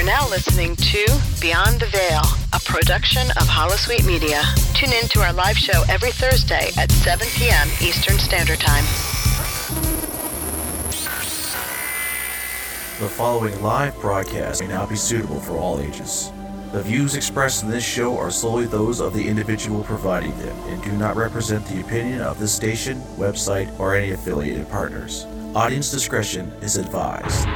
are now listening to Beyond the Veil, a production of Holosuite Media. Tune in to our live show every Thursday at 7 p.m. Eastern Standard Time. The following live broadcast may not be suitable for all ages. The views expressed in this show are solely those of the individual providing them and do not represent the opinion of the station, website, or any affiliated partners. Audience discretion is advised.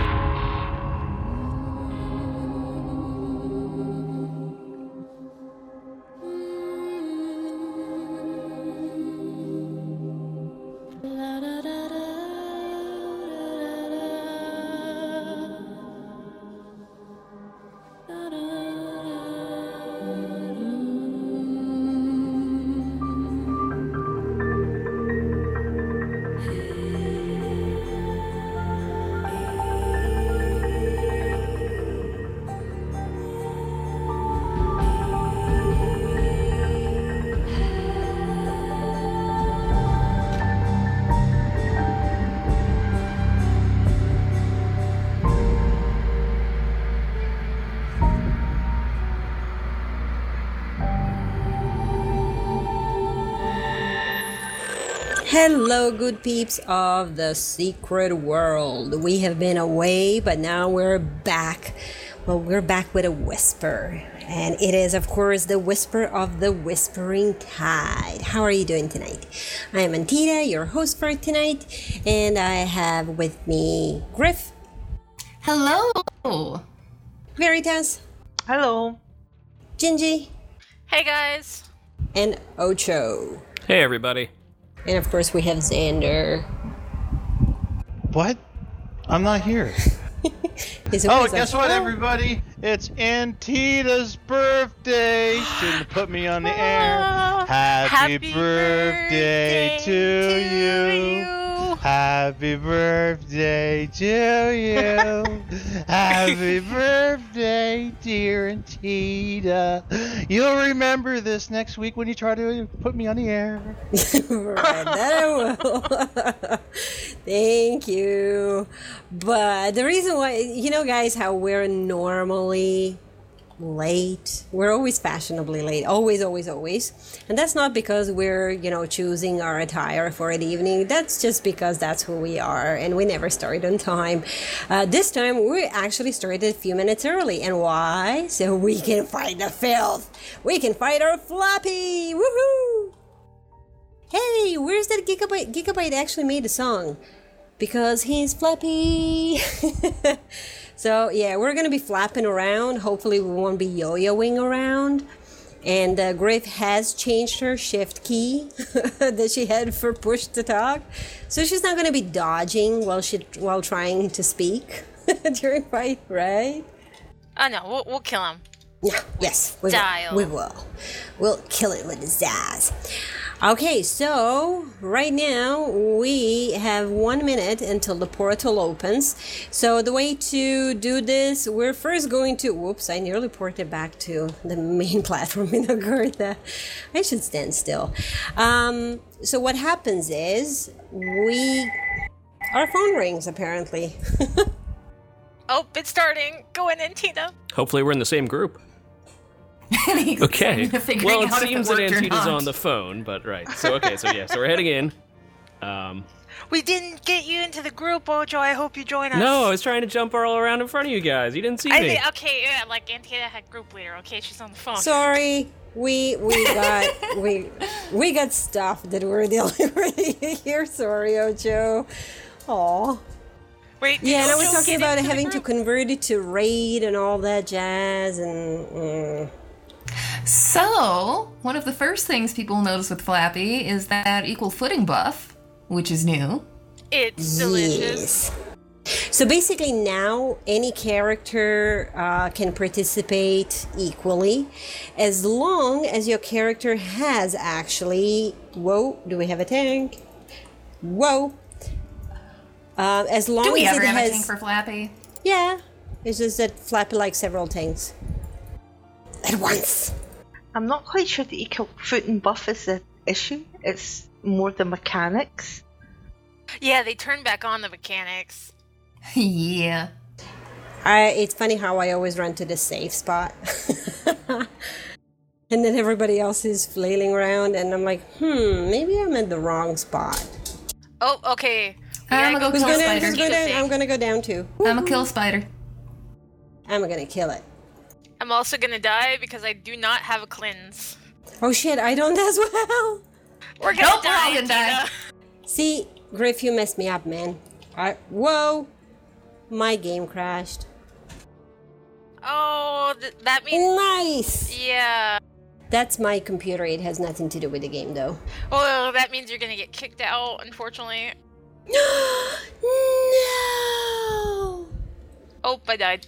Hello, good peeps of the secret world. We have been away, but now we're back. Well, we're back with a whisper. And it is, of course, the whisper of the whispering tide. How are you doing tonight? I am Antita, your host for tonight, and I have with me Griff. Hello. Veritas. Hello. Gingy. Hey guys. And Ocho. Hey everybody. And of course, we have Xander. What? I'm not here. Oh, guess like, what, "Oh." everybody? It's Antita's birthday. Shouldn't have put me on the air. Ah, happy, Happy birthday, to birthday you. you. Happy birthday to you. Happy birthday, dear Antita. You'll remember this next week when you try to put me on the air. right, that I will. Thank you. But the reason why, you know, guys, how we're normally late. We're always fashionably late. Always, always, always. And that's not because we're, you know, choosing our attire for an evening. That's just because that's who we are and we never start on time. Uh, this time we actually started a few minutes early. And why? So we can fight the filth. We can fight our floppy. Woohoo! Hey, where's that Gigabyte? Gigabyte actually made a song because he's flappy. so yeah, we're gonna be flapping around. Hopefully, we won't be yo-yoing around. And uh, Griff has changed her shift key that she had for push to talk, so she's not gonna be dodging while she while trying to speak during fight, right? Oh no, we'll, we'll kill him. Yeah, yes, we Style. will. We will. We'll kill it with the zazz. Okay, so right now we have one minute until the portal opens. So the way to do this, we're first going to. Whoops! I nearly ported back to the main platform in Agartha. I should stand still. Um, so what happens is we. Our phone rings apparently. Oh, it's starting. Go in, Tina. Hopefully we're in the same group. He's Okay. Well, it out seems it that worked or Antita's on the phone, but right. So okay, so yeah, so we're heading in. Um, We didn't get you into the group, Ocho. I hope you join us. no, I was trying to jump all around in front of you guys. You didn't see I me. think okay, yeah, like Antina had group leader. Okay, she's on the phone. Sorry, we we got we we got stuff that we're dealing with here. Sorry, Ocho. Aw. Wait, did Yeah, and I was talking about having to convert it to raid and all that jazz and. mm. So, one of the first things people notice with Flappy is that equal footing buff, which is new. It's delicious. Yes. So basically, now any character uh, can participate equally as long as your character has actually. Whoa, do we have a tank? Whoa. Uh, as long Do we as ever it have has. a tank for Flappy? Yeah. It's just that Flappy likes several tanks. At once. I'm not quite sure the equal foot and buff is the issue. It's more the mechanics. Yeah, they turned back on the mechanics. yeah. I, it's funny how I always run to the safe spot. and then everybody else is flailing around, and I'm like, hmm, maybe I'm in the wrong spot. Oh, okay. I'm gonna go Who's kill gonna, spider. I'm gonna go down too. I'm a kill spider. I'm gonna kill it. I'm also gonna die because I do not have a cleanse. Oh shit, I don't as well. We're gonna Nope, we're die, all die. See, Griff, you messed me up, man. I, whoa, my game crashed. Oh, th- that means Nice. yeah. That's my computer. It has nothing to do with the game, though. Well, that means you're gonna get kicked out. Unfortunately. no. Oh, I died.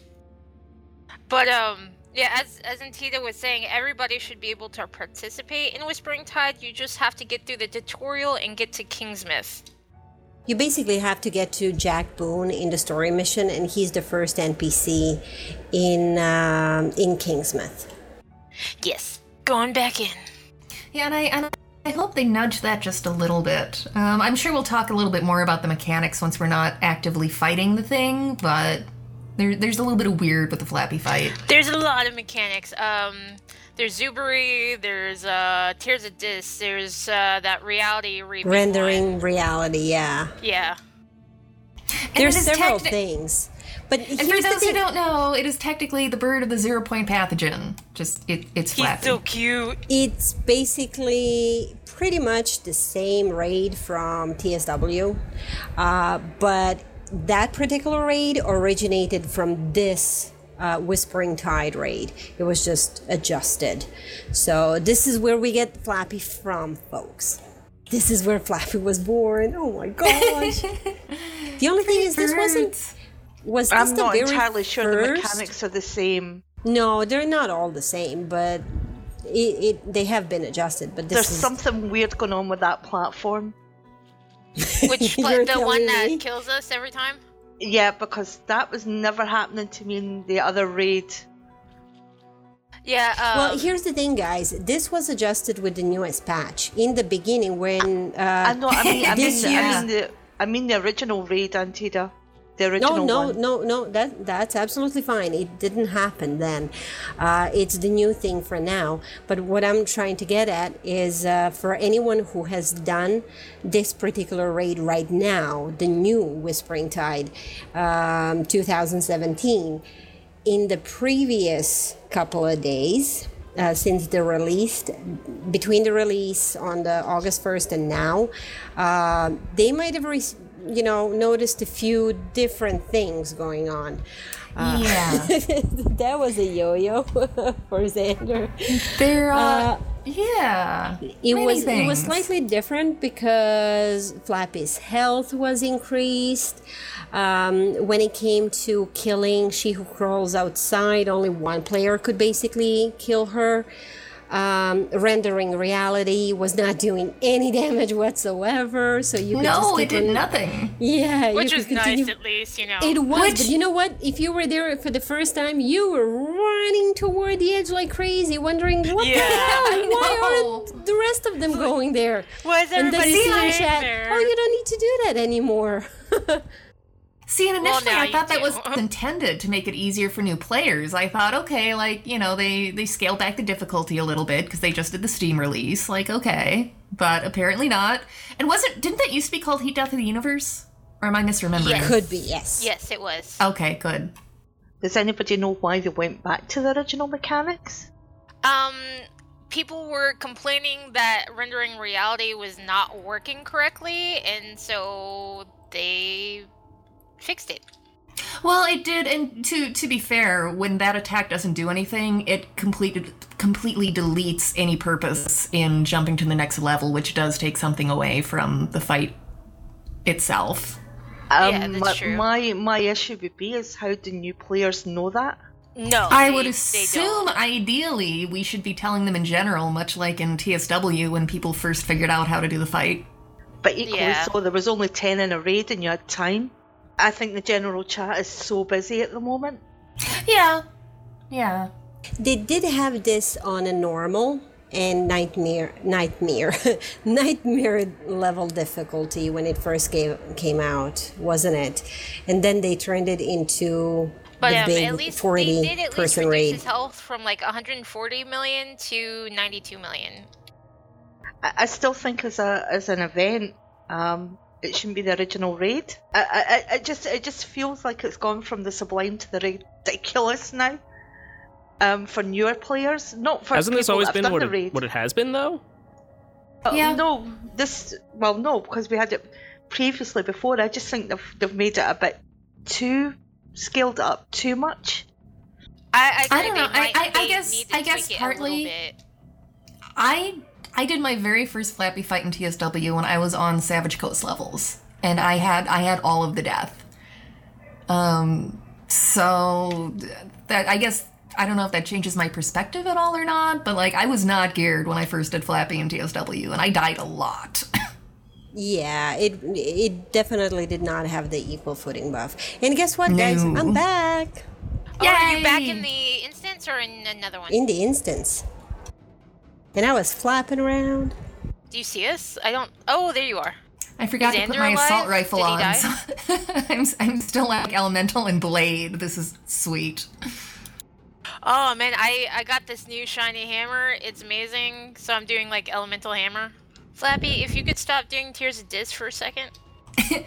But um, yeah, as as Antita was saying, everybody should be able to participate in Whispering Tide. You just have to get through the tutorial and get to Kingsmouth. You basically have to get to Jack Boone in the story mission, and he's the first NPC in um, in Kingsmouth. Yes, going back in. Yeah, and I and I hope they nudge that just a little bit. Um, I'm sure we'll talk a little bit more about the mechanics once we're not actively fighting the thing, but there, there's a little bit of weird with the flappy fight. There's a lot of mechanics. Um, there's Zuberi, there's uh, Tears of Dis, there's uh, that reality reaping Rendering one. reality, yeah. Yeah. And There's several techni- things, but And for those who don't know, it is technically the bird of the zero point pathogen. Just it, it's He's flappy. so cute. It's basically pretty much the same raid from TSW, uh, but that particular raid originated from this uh, Whispering Tide raid. It was just adjusted. So this is where we get Flappy from, folks. This is where Flappy was born. Oh my gosh! the only thing is, this wasn't. Was this I'm the not very entirely sure the mechanics are the same. No, they're not all the same, but it, it they have been adjusted. But this There's is something weird going on with that platform. Which You're the one telling that me? kills us every time? Yeah, because that was never happening to me in the other raid. Yeah. Um, Well, here's the thing, guys. This was adjusted with the newest patch. In the beginning, when uh, I know. I mean, I mean, the, I mean the, I mean the original raid, Antita. The original no, no, one. no, no. That that's absolutely fine. It didn't happen then. Uh, it's the new thing for now. But what I'm trying to get at is uh, for anyone who has done this particular raid right now, the new Whispering Tide, um, 2017. In the previous couple of days, uh, since the release, between the release on the August 1st and now, uh, they might have, re- you know, noticed a few different things going on. Uh, Yeah. that was a yo-yo for Xander. They're uh, Uh, yeah. It was it was slightly different because Flappy's health was increased. Um, when it came to killing She Who Crawls Outside, only one player could basically kill her. Um, rendering reality was not doing any damage whatsoever, so you could No, just it did on- nothing. Yeah, which you was could continue. nice at least, you know. It was, Which- but you know what? If you were there for the first time, you were running toward the edge like crazy, wondering what the hell? I Why aren't the rest of them going there? Why is and then everybody you see in chat, there? oh, you don't need to do that anymore. See, and Well, initially now I you thought that do. was intended to make it easier for new players. I thought, okay, like you know, they they scaled back the difficulty a little bit because they just did the Steam release. Like, okay, but apparently not. And wasn't didn't that used to be called Heat Death of the Universe? Or am I misremembering? Yes. Could be, yes. Yes, it was. Okay, good. Does anybody know why they went back to the original mechanics? Um, people were complaining that rendering reality was not working correctly, and so they fixed it. Well, it did, and to to be fair, when that attack doesn't do anything, it completed completely deletes any purpose in jumping to the next level, which does take something away from the fight itself. Um, Yeah, that's my, true. my my issue would be is how do new players know that? No, I they- would they assume, don't. ideally, we should be telling them in general, much like in TSW when people first figured out how to do the fight. But equally Yeah. so, there was only ten in a raid and you had time. I think the general chat is so busy at the moment. Yeah, yeah. They did have this on a normal and nightmare, nightmare, nightmare level difficulty when it first came came out, wasn't it? And then they turned it into But the um, big at least 40 they did at least person reduce raid. his health from like 140 million to 92 million. I, I still think as a as an event, um, it shouldn't be the original raid. I, I, I- it just it just feels like it's gone from the sublime to the ridiculous now. Um, for newer players, not for Hasn't this always been what the it, raid. what it has been though? Uh, Yeah. No, this well, no, because we had it previously before. I just think they've they've made it a bit too scaled up, too much. I, I, I don't know. I- I- I guess- I guess tweak it a little partly- bit. I I did my very first Flappy fight in TSW when I was on Savage Coast levels, and I had I had all of the death. Um, so that I guess I don't know if that changes my perspective at all or not, but like I was not geared when I first did Flappy in TSW, and I died a lot. Yeah, it it definitely did not have the equal footing buff. And guess what, guys? No. I'm back Oh, are you back in the instance or in another one? in the instance. And I was flapping around. Do you see us? I don't. Oh, there you are. I forgot Is to put Andrew my assault rifle Did on. So I'm I'm still like elemental and blade. This is sweet. Oh man, I I got this new shiny hammer. It's amazing. So I'm doing like elemental hammer. Flappy, if you could stop doing Tears of Dis for a second.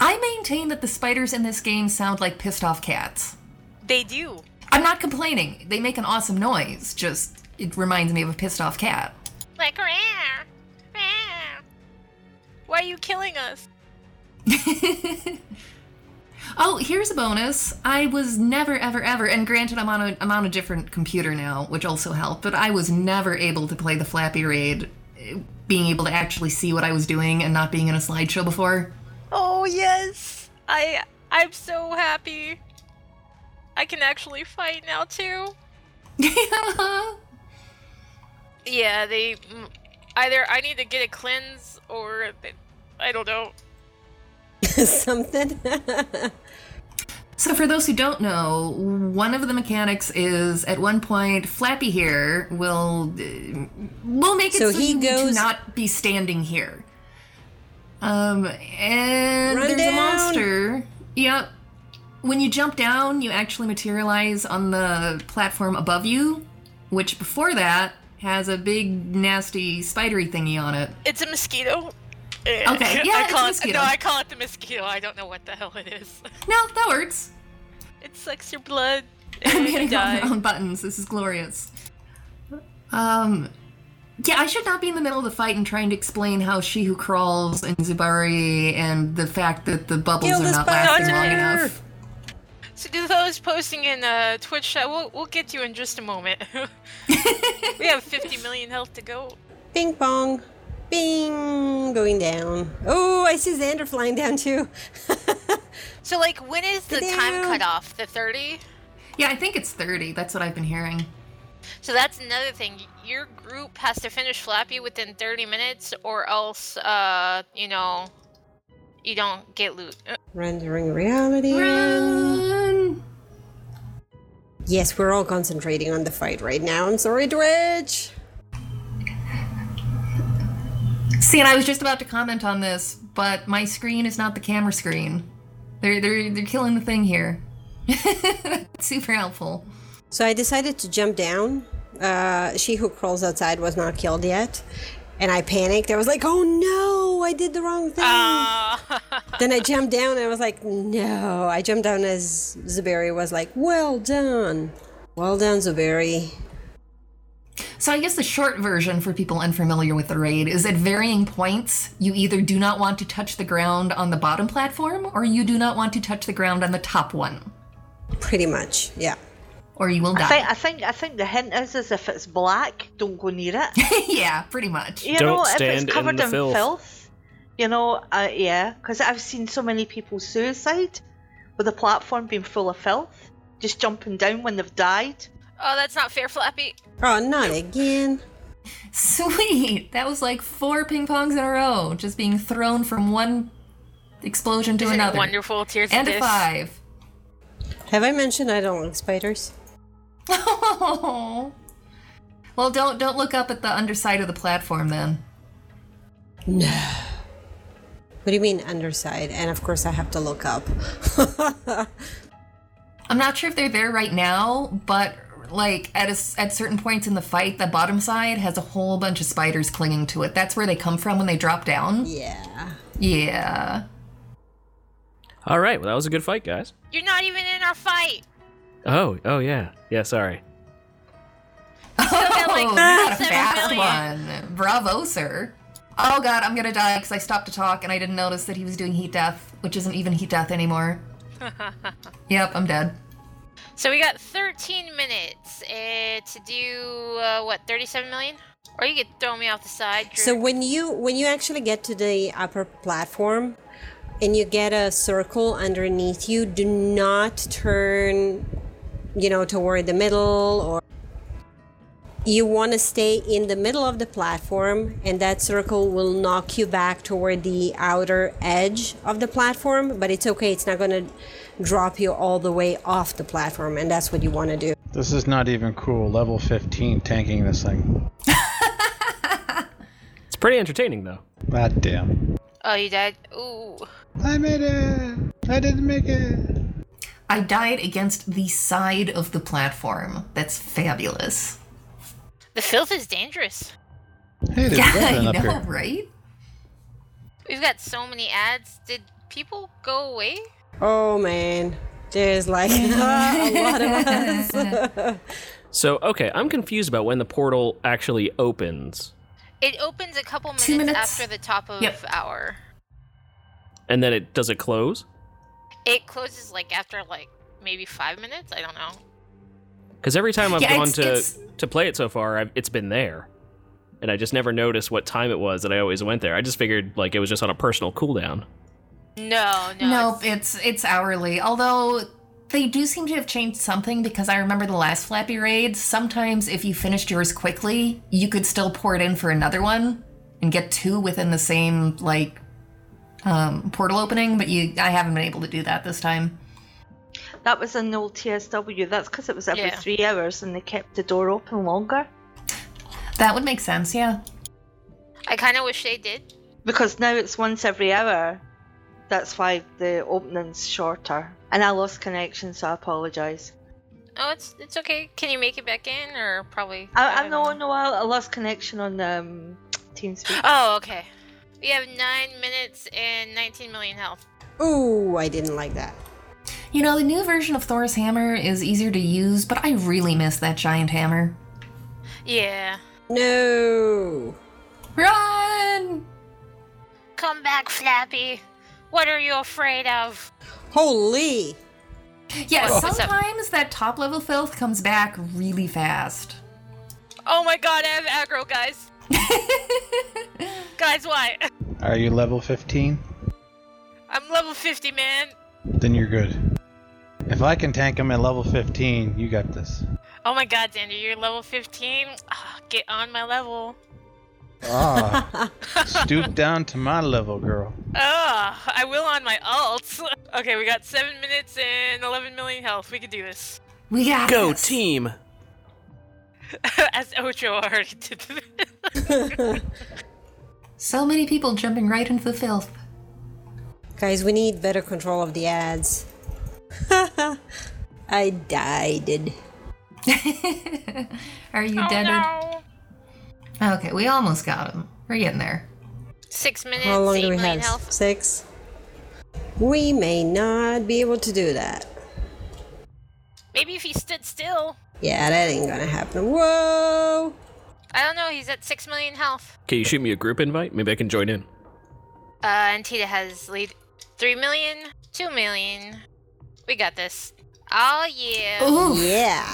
I maintain that the spiders in this game sound like pissed off cats. They do. I'm not complaining. They make an awesome noise. Just it reminds me of a pissed off cat. Like, "Rah, rah." why are you killing us? Oh, here's a bonus. I was never, ever, ever, and granted, I'm on a I'm on a different computer now, which also helped. But I was never able to play the Flappy Raid, being able to actually see what I was doing and not being in a slideshow before. Oh yes, I I'm so happy. I can actually fight now too. Yeah, they mm, either I need to get a cleanse or they, I don't know. Something. So, for those who don't know, one of the mechanics is at one point, Flappy here will uh, will make it So so, he you need to goes- not be standing here. Um, and Run there's down. a monster. Yep. When you jump down, you actually materialize on the platform above you, which before that has a big nasty spidery thingy on it. It's a mosquito. Okay, I yeah, it's a call mosquito. It, no, I call it the mosquito. I don't know what the hell it is. No, that works. It sucks your blood. I'm you hitting all die. my own buttons. This is glorious. Um, yeah, I should not be in the middle of the fight and trying to explain how she who crawls and Zuberi and the fact that the bubbles Kill are the not lasting long spider! enough. So to those posting in uh, Twitch chat, we'll, we'll get to you in just a moment. we have 50 million health to go. Bing bong. Bing. Going down. Oh, I see Xander flying down too. So like, when is the time Down. cutoff? The 30? Yeah, I think it's 30. That's what I've been hearing. So that's another thing. Your group has to finish Flappy within 30 minutes, or else, uh, you know, you don't get loot. Rendering reality. Run! Yes, we're all concentrating on the fight right now. I'm sorry, Twitch. See, and I was just about to comment on this, but my screen is not the camera screen. They're they're they're killing the thing here. Super helpful. So I decided to jump down. Uh, she who crawls outside was not killed yet. And I panicked. I was like, oh no, I did the wrong thing. Ah. then I jumped down and I was like, no. I jumped down as Zuberi was like, well done. Well done, Zuberi. So I guess the short version for people unfamiliar with the raid is at varying points, you either do not want to touch the ground on the bottom platform, or you do not want to touch the ground on the top one, Pretty much, yeah. Or you will die. I die. think I think I think the hint is is if it's black, don't go near it. yeah, pretty much. You Don't know, if stand in it's covered the in, filth. filth. You know, uh, yeah, because I've seen so many people suicide with the platform being full of filth, just jumping down when they've died. oh, that's not fair, Flappy. Oh, not again. Sweet. That was like four ping pongs in a row, just being thrown from one explosion to Isn't it another. wonderful? Tears And of a Dis. five. Have I mentioned I don't like spiders? well, don't don't look up at the underside of the platform then. No. What do you mean underside? And of course I have to look up. I'm not sure if they're there right now, but like at a s at certain points in the fight, the bottom side has a whole bunch of spiders clinging to it. That's where they come from when they drop down. Yeah. Yeah. All right, well that was a good fight, guys. You're not even in our fight. Oh, oh yeah, yeah. Sorry. got, like, oh, you got a seven fast one. Bravo, sir. Oh god, I'm gonna die because I stopped to talk and I didn't notice that he was doing heat death, which isn't even heat death anymore. yep, I'm dead. So we got 13 minutes uh, to do uh, what 37 million, or you could throw me off the side. Drew. So when you when you actually get to the upper platform and you get a circle underneath you, do not turn you know toward the middle or you want to stay in the middle of the platform and that circle will knock you back toward the outer edge of the platform but it's okay it's not going to drop you all the way off the platform and that's what you want to do This is not even cool. Level 15 tanking this thing. It's pretty entertaining though. God damn. oh, you died. Ooh. I made it. I didn't make it. I died against the side of the platform. That's fabulous. The filth is dangerous. Hey, there's Yeah, Reverend I know, here. right? We've got so many ads. Did people go away? oh man there's like a lot of us So okay, I'm confused about when the portal actually opens, It opens a couple minutes, minutes. after the top of Yep. hour. and then it does it close? It closes like after like maybe five minutes. I don't know. Because every time I've Yeah, gone it's- to it's- to play it so far, I've, it's been there, and I just never noticed what time it was that I always went there. I just figured like it was just on a personal cooldown. No, no. Nope, it's- it's it's hourly. Although they do seem to have changed something because I remember the last Flappy raid. Sometimes if you finished yours quickly, you could still pour it in for another one and get two within the same like um, portal opening. But you, I haven't been able to do that this time. That was an old TSW. That's because it was every Yeah. three hours and they kept the door open longer. That would make sense, yeah. I kind of wish they did. Because now it's once every hour. That's why the opening's shorter. And I lost connection, so I apologise. Oh, it's it's okay. Can you make it back in, or probably? I, I don't no, know. no, I, I lost connection on um, TeamSpeak. Oh, okay. We have nine minutes and 19 million health. ooh i didn't like that You know, the new version of Thor's hammer is easier to use, but I really miss that giant hammer. Yeah. no Run! Come back, Flappy. What are you afraid of? holy Yeah, What's up? sometimes that top level filth comes back really fast. Oh my god, I have aggro, guys. guys, why? Are you level 15? I'm level 50, man. Then you're good. If I can tank him at level 15, you got this. Oh my god, Xander, you're level 15? Ah, get on my level. Ah, stoop down to my level, girl. Ah, I will on my alts. Okay, we got 7 minutes and 11 million health. We can do this. We got Go this. team! As Ocho already did. So many people jumping right into the filth. guys we need better control of the ads i died Are you oh dead? no. Okay, we almost got him. We're getting there. 6 minutes, How long do we have? health. Six? We may not be able to do that. Maybe if he stood still. Yeah, that ain't gonna happen. Whoa! I don't know, he's at 6 million health. Can you shoot me a group invite? Maybe I can join in. Uh, and Tita has lead 3 million, 2 million. We got this. Oh yeah. Ooh, Yeah!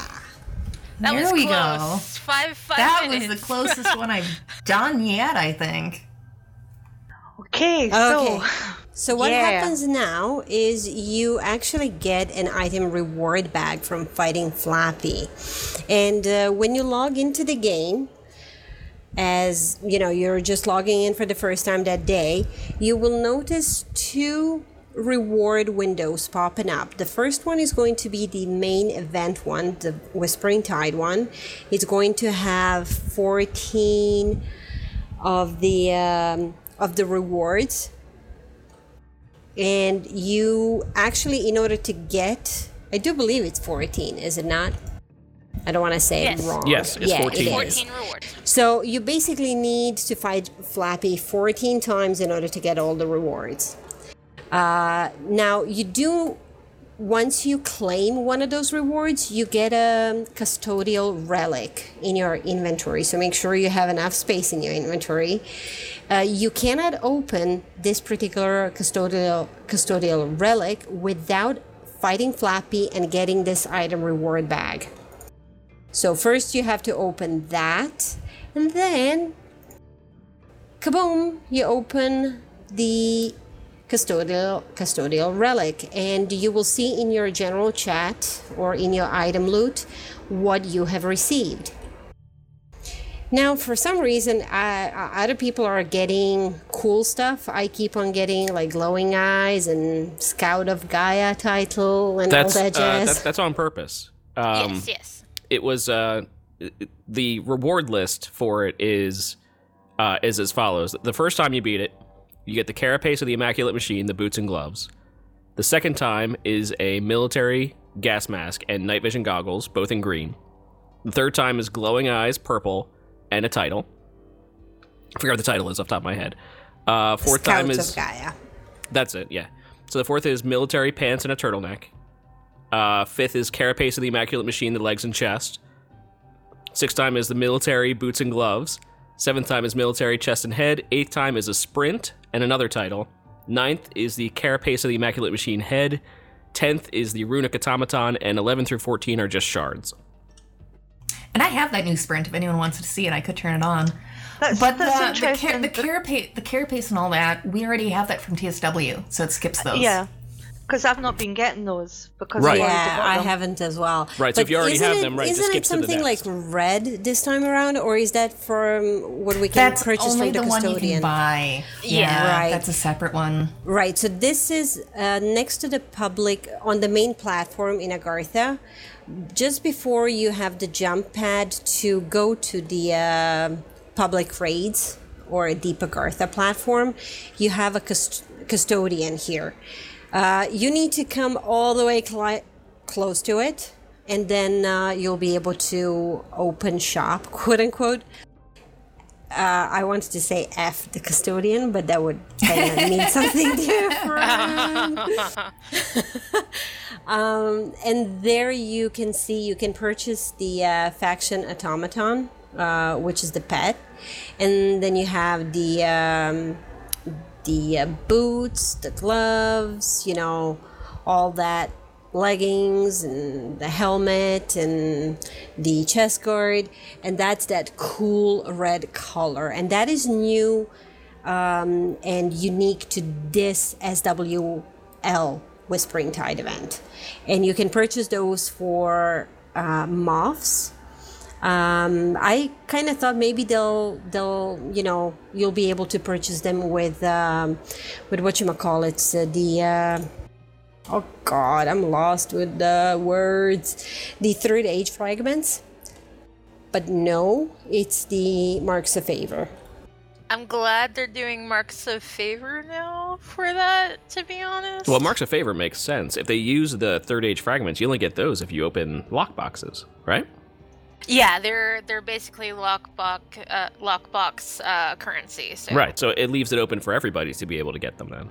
that there was we close. go. Five, five That minutes. was the closest one I've done yet, I think. Okay, so Okay. So what Yeah. happens now is you actually get an item reward bag from fighting Flappy, and uh, when you log into the game, as you know, you're just logging in for the first time that day, you will notice two reward windows popping up. The first one is going to be the main event one, the Whispering Tide one. It's going to have 14 of the um, of the rewards and you actually in order to get I do believe it's 14, is it not? I don't want to say Yes. it wrong. Yes, it's yeah, 14. It is. 14 rewards. So you basically need to fight Flappy 14 times in order to get all the rewards. Uh, now you do once you claim one of those rewards, you get a custodial relic in your inventory. So make sure you have enough space in your inventory. Uh, you cannot open this particular custodial custodial relic without fighting Flappy and getting this item reward bag. So first you have to open that, and then kaboom, you open the custodial custodial relic and you will see in your general chat or in your item loot what you have received now for some reason uh, other people are getting cool stuff i keep on getting like glowing eyes and scout of gaia title and That's all uh, that jazz that's, that's on purpose. Um, yes, yes. it was uh, the reward list for it is uh, is as follows. The first time you beat it, you get the carapace of the immaculate machine, the boots and gloves. The second time is a military gas mask and night vision goggles, both in green. The third time is glowing eyes, purple, and a title. I forget what the title is off the top of my head. Uh, fourth time is that's it, yeah. So the fourth is military pants and a turtleneck. Uh, fifth is carapace of the immaculate machine, the legs and chest. Sixth time is the military boots and gloves. Seventh time is military chest and head. Eighth time is a sprint and another title. Ninth is the carapace of the immaculate machine head. Tenth is the runic automaton, and eleven through fourteen are just shards. And I have that new sprint. If anyone wants to see it, I could turn it on. That's, But that's the the, car- the carapace, the carapace, and all that, we already have that from TSW, so it skips those. yeah, because I've not been getting those because Right. I yeah, I haven't as well. Right, so if you already isn't have it- them, right, just isn't skip it to the something like red this time around, or is that from what we can That's purchase only from the the one you custodian? can buy. Yeah. Right. That's a separate one. Right. So this is uh, next to the public on the main platform in Agartha. Just before you have the jump pad to go to the uh, public raids or a Deep Agartha platform, you have a cust- custodian here. Uh, you need to come all the way cli- close to it, and then uh, you'll be able to open shop, quote unquote. Uh, I wanted to say F the custodian, but that would kind of mean something different. um, and there you can see you can purchase the uh, faction automaton, uh, which is the pet, and then you have the um, the uh, boots, the gloves, you know, all that leggings and the helmet and the chest guard and that's that cool red color. And that is new um, and unique to this SWL Whispering Tide event. And you can purchase those for uh, moths um, I kind of thought maybe they'll they'll you know you'll be able to purchase them with um, with what you call it uh, the uh, oh god I'm lost with the words the third age fragments but no it's the marks of favor I'm glad they're doing marks of favor now for that, to be honest. Well, marks of favor makes sense. If they use the third age fragments, you only get those if you open lockboxes, right? Yeah, they're they're basically lockbox uh, lockbox uh, currency. So. Right. So it leaves it open for everybody to be able to get them then.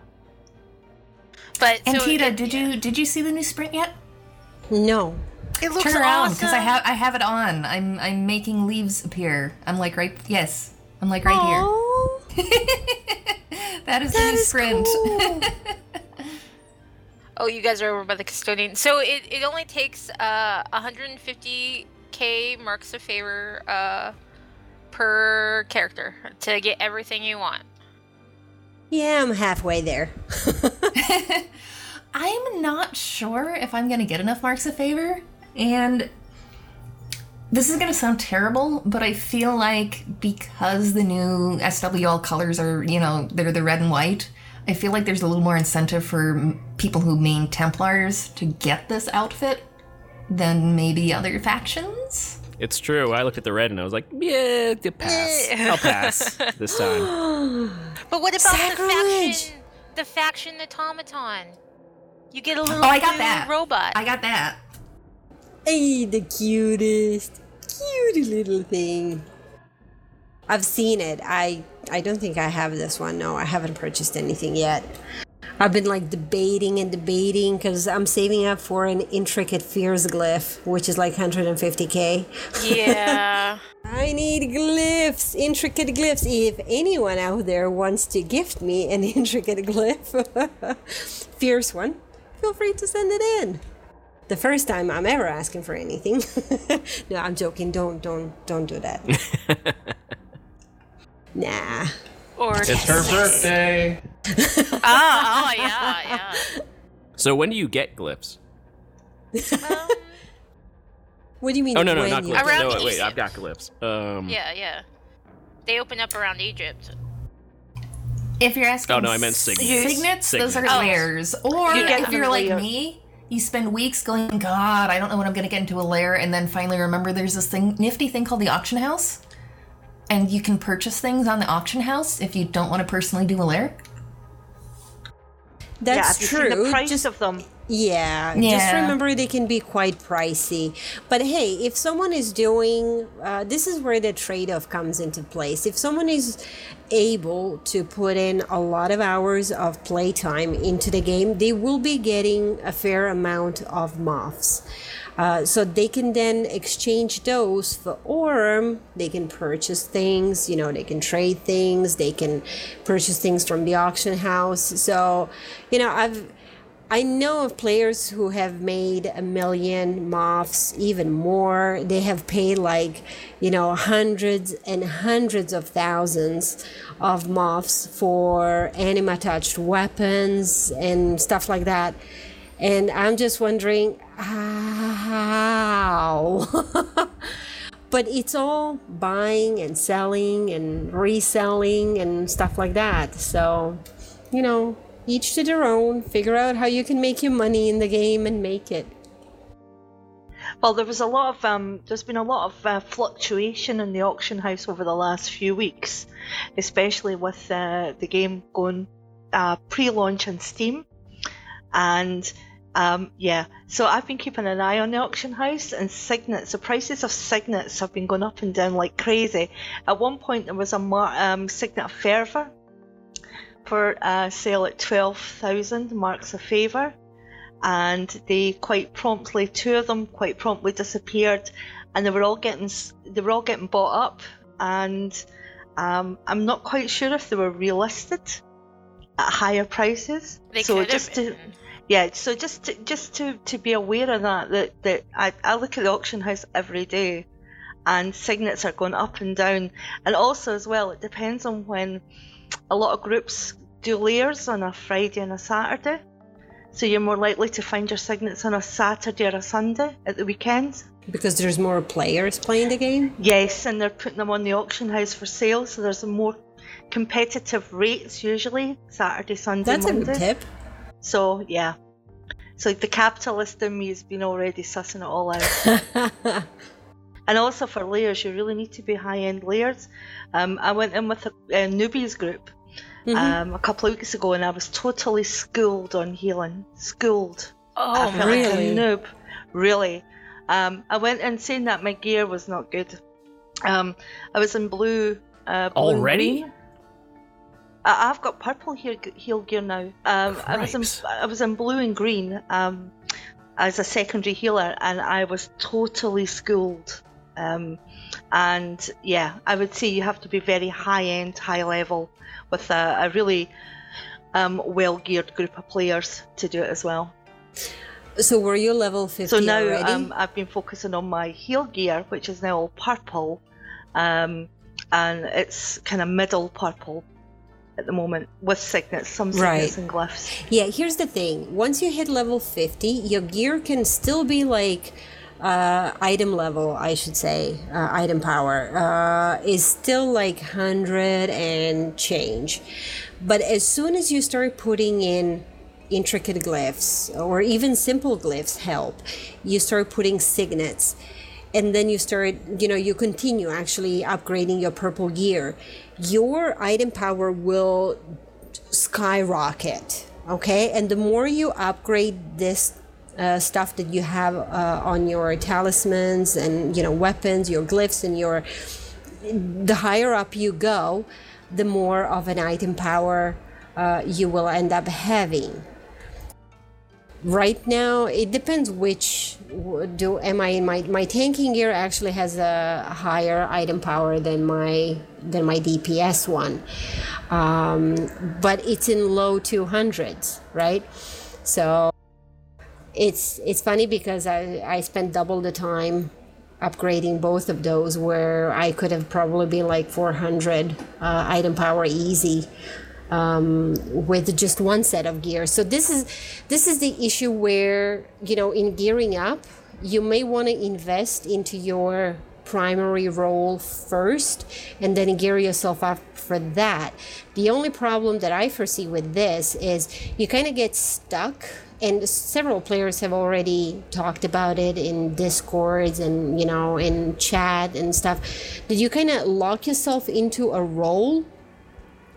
But And so Tita, it- did you did you see the new sprint yet? no It looks Turn around awesome. because I have I have it on. I'm I'm making leaves appear. I'm like right. Yes, I'm like right here. that is the new sprint. Oh, you guys are over by the custodian. So it, it only takes uh 150k marks of favor uh per character to get everything you want. yeah I'm halfway there I'm not sure if I'm gonna get enough marks of favor, and this is gonna sound terrible, but I feel like because the new SWL colors are, you know, they're the red and white. I feel like there's a little more incentive for people who main Templars to get this outfit than maybe other factions. It's true. I looked at the red and I was like, yeah, to pass. I'll pass this time. But what about the faction the faction automaton? You get a little Oh, I got that. robot. I got that. Hey, the cutest, cute little thing. I've seen it. I I don't think I have this one. No, I haven't purchased anything yet. I've been like debating and debating because I'm saving up for an intricate fierce glyph, which is like 150k. yeah. I need glyphs, intricate glyphs. If anyone out there wants to gift me an intricate glyph, fierce one, feel free to send it in. The first time I'm ever asking for anything. no, I'm joking. Don't, don't, don't do that. nah. Or It's her birthday. Ah, oh yeah, So when do you get glyphs? Um, What do you mean? Oh no, no, not glyphs. Around no, wait, wait, I've got glyphs. Um, yeah, yeah. They open up around Egypt. If you're asking Oh, no, I meant signets. Signets, those are Oh. lairs. Or You if you're like layered. me, you spend weeks going, God, I don't know when I'm going to get into a lair, and then finally remember there's this thing, nifty thing called the auction house, and you can purchase things on the auction house if you don't want to personally do a lair. Yeah, That's have you true. the price Just of them? Yeah, just remember they can be quite pricey. But hey, if someone is doing, uh, this is where the trade off comes into place. If someone is able to put in a lot of hours of playtime into the game, they will be getting a fair amount of moths. Uh, so they can then exchange those for Aurum. They can purchase things, you know, they can trade things, they can purchase things from the auction house. So, you know, I've I know of players who have made a million moths, even more. They have paid like, you know, hundreds and hundreds of thousands of moths for anima touched weapons and stuff like that. And I'm just wondering how. but it's all buying and selling and reselling and stuff like that. So, you know, each to their own. Figure out how you can make your money in the game and make it. Well, there was a lot of um, there's been a lot of uh, fluctuation in the auction house over the last few weeks, especially with uh, the game going uh, pre-launch on Steam, and um, yeah, so I've been keeping an eye on the auction house and signets. The prices of signets have been going up and down like crazy. At one point, there was a mar- um, signet of fervor for uh, sale at twelve thousand marks of favour and they quite promptly two of them quite promptly disappeared and they were all getting they were all getting bought up and um, I'm not quite sure if they were relisted at higher prices They so could have just to been. Yeah so just to, just to, to be aware of that that, that I, I look at the auction house every day and signets are going up and down and also as well it depends on when a lot of groups do lairs on a Friday and a Saturday so you're more likely to find your signets on a Saturday or a Sunday at the weekend. Because there's more players playing the game. Yes, and they're putting them on the auction house for sale, so there's more competitive rates usually Saturday, Sunday, That's a Monday. good tip. So yeah. So the capitalist in me has been already sussing it all out. and also for lairs, you really need to be high end lairs. Um, I went in with a, a newbies group um, a couple of weeks ago, and I was totally schooled on healing. Schooled. I Oh like Really? a noob. Really. Um, I went in saying that my gear was not good. Um, I was in blue. Uh, blue Already? green. I- I've got purple here, heal gear now. Um, I was in I was in blue and green um, as a secondary healer, and I was totally schooled. Um, and yeah, I would say you have to be very high end, high level, with a, a really um, well geared group of players to do it as well. So were you level 50 So now already? um, I've been focusing on my heal gear, which is now all purple, um, and it's kind of middle purple at the moment with signets, some signets Right. and glyphs. Yeah, here's the thing. Once you hit level 50, your gear can still be like uh, item level, I should say, uh, item power, uh, is still like 100 and change. But as soon as you start putting in intricate glyphs or even simple glyphs help, you start putting signets. And then you start, you know, you continue actually upgrading your purple gear. Your item power will skyrocket Okay, and the more you upgrade this uh, stuff that you have uh, on your talismans and you know weapons, your glyphs, and your the higher up you go, the more of an item power uh, you will end up having. Right now, it depends which do am I in my my tanking gear actually has a higher item power than my than my DPS one, um, but it's in low 200s, right? So it's it's funny because I I spent double the time upgrading both of those where I could have probably been like 400 uh, item power easy um, with just one set of gear. So this is this is the issue where you know in gearing up, you may want to invest into your primary role first and then gear yourself up for that. The only problem that I foresee with this is you kind of get stuck and several players have already talked about it in discords and you know in chat and stuff that you kind of lock yourself into a role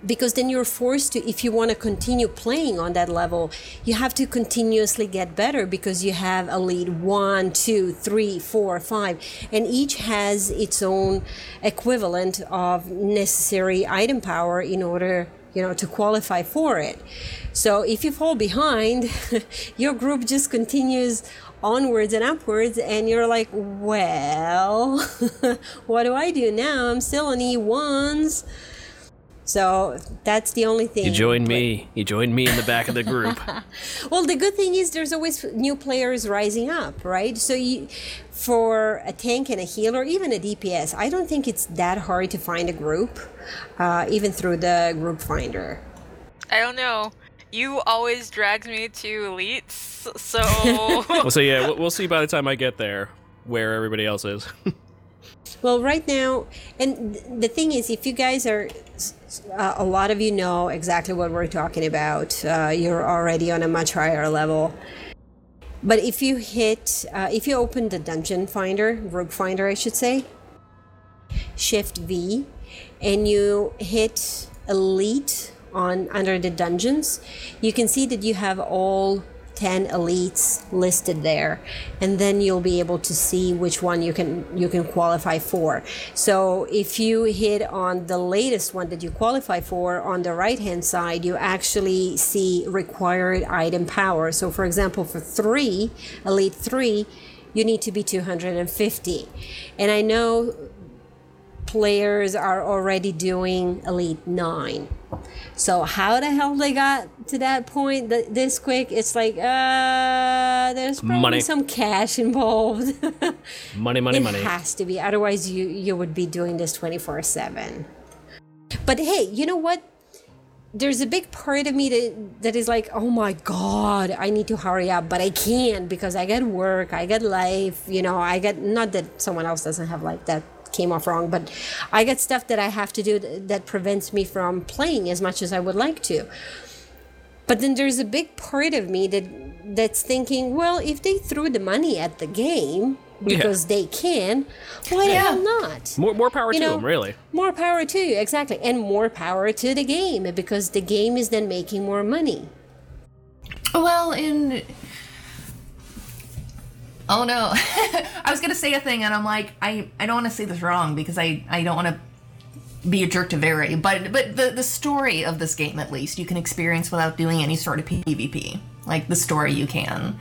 because then you're forced to if you want to continue playing on that level you have to continuously get better because you have a lead one two three four five and each has its own equivalent of necessary item power in order you know to qualify for it. So if you fall behind your group just continues onwards and upwards and you're like well what do i do now? I'm still on e1s so that's the only thing. You join me. You join me in the back of the group. well, the good thing is there's always new players rising up, right? So you, for a tank and a healer, even a DPS, I don't think it's that hard to find a group, uh, even through the group finder. I don't know. You always drags me to elites, so. well, so yeah, we'll see by the time I get there where everybody else is. Well, right now, and the thing is, if you guys are, uh, a lot of you know exactly what we're talking about. Uh, you're already on a much higher level. But if you hit, uh, if you open the dungeon finder, group finder, I should say, shift V, and you hit elite on under the dungeons, you can see that you have all 10 elites listed there and then you'll be able to see which one you can you can qualify for. So if you hit on the latest one that you qualify for on the right hand side you actually see required item power. So for example for 3 elite 3 you need to be 250 and i know players are already doing elite 9 so how the hell they got to that point th- this quick? It's like uh, there's probably Money. some cash involved. money, money, it money. It has to be, otherwise you you would be doing this twenty four seven. But hey, you know what? There's a big part of me that that is like, oh my god, I need to hurry up, but I can't because I got work, I got life. You know, I got not that someone else doesn't have like that came off wrong, but I get stuff that I have to do that prevents me from playing as much as I would like to. But then there's a big part of me that that's thinking, well, if they threw the money at the game because yeah. they can, why the hell not? More, more power you to know, them, really. More power to you, exactly, and more power to the game because the game is then making more money. Well, in Oh no. I was gonna say a thing and I'm like, I, I don't wanna say this wrong because I, I don't wanna be a jerk to vary, but but the, the story of this game at least you can experience without doing any sort of PvP. Like the story you can.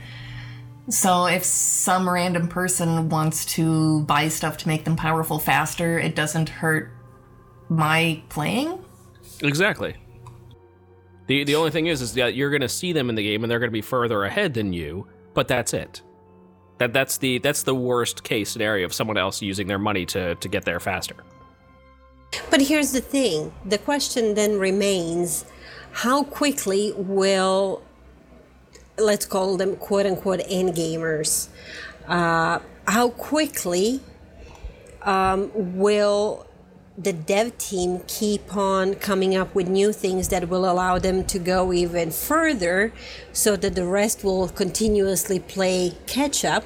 So if some random person wants to buy stuff to make them powerful faster, it doesn't hurt my playing. Exactly. The the only thing is is that you're going to see them in the game and they're going to be further ahead than you, but that's it. That that's the that's the worst case scenario of someone else using their money to to get there faster. But here's the thing: the question then remains, how quickly will let's call them quote unquote end gamers, uh, how quickly um, will the dev team keep on coming up with new things that will allow them to go even further so that the rest will continuously play catch up?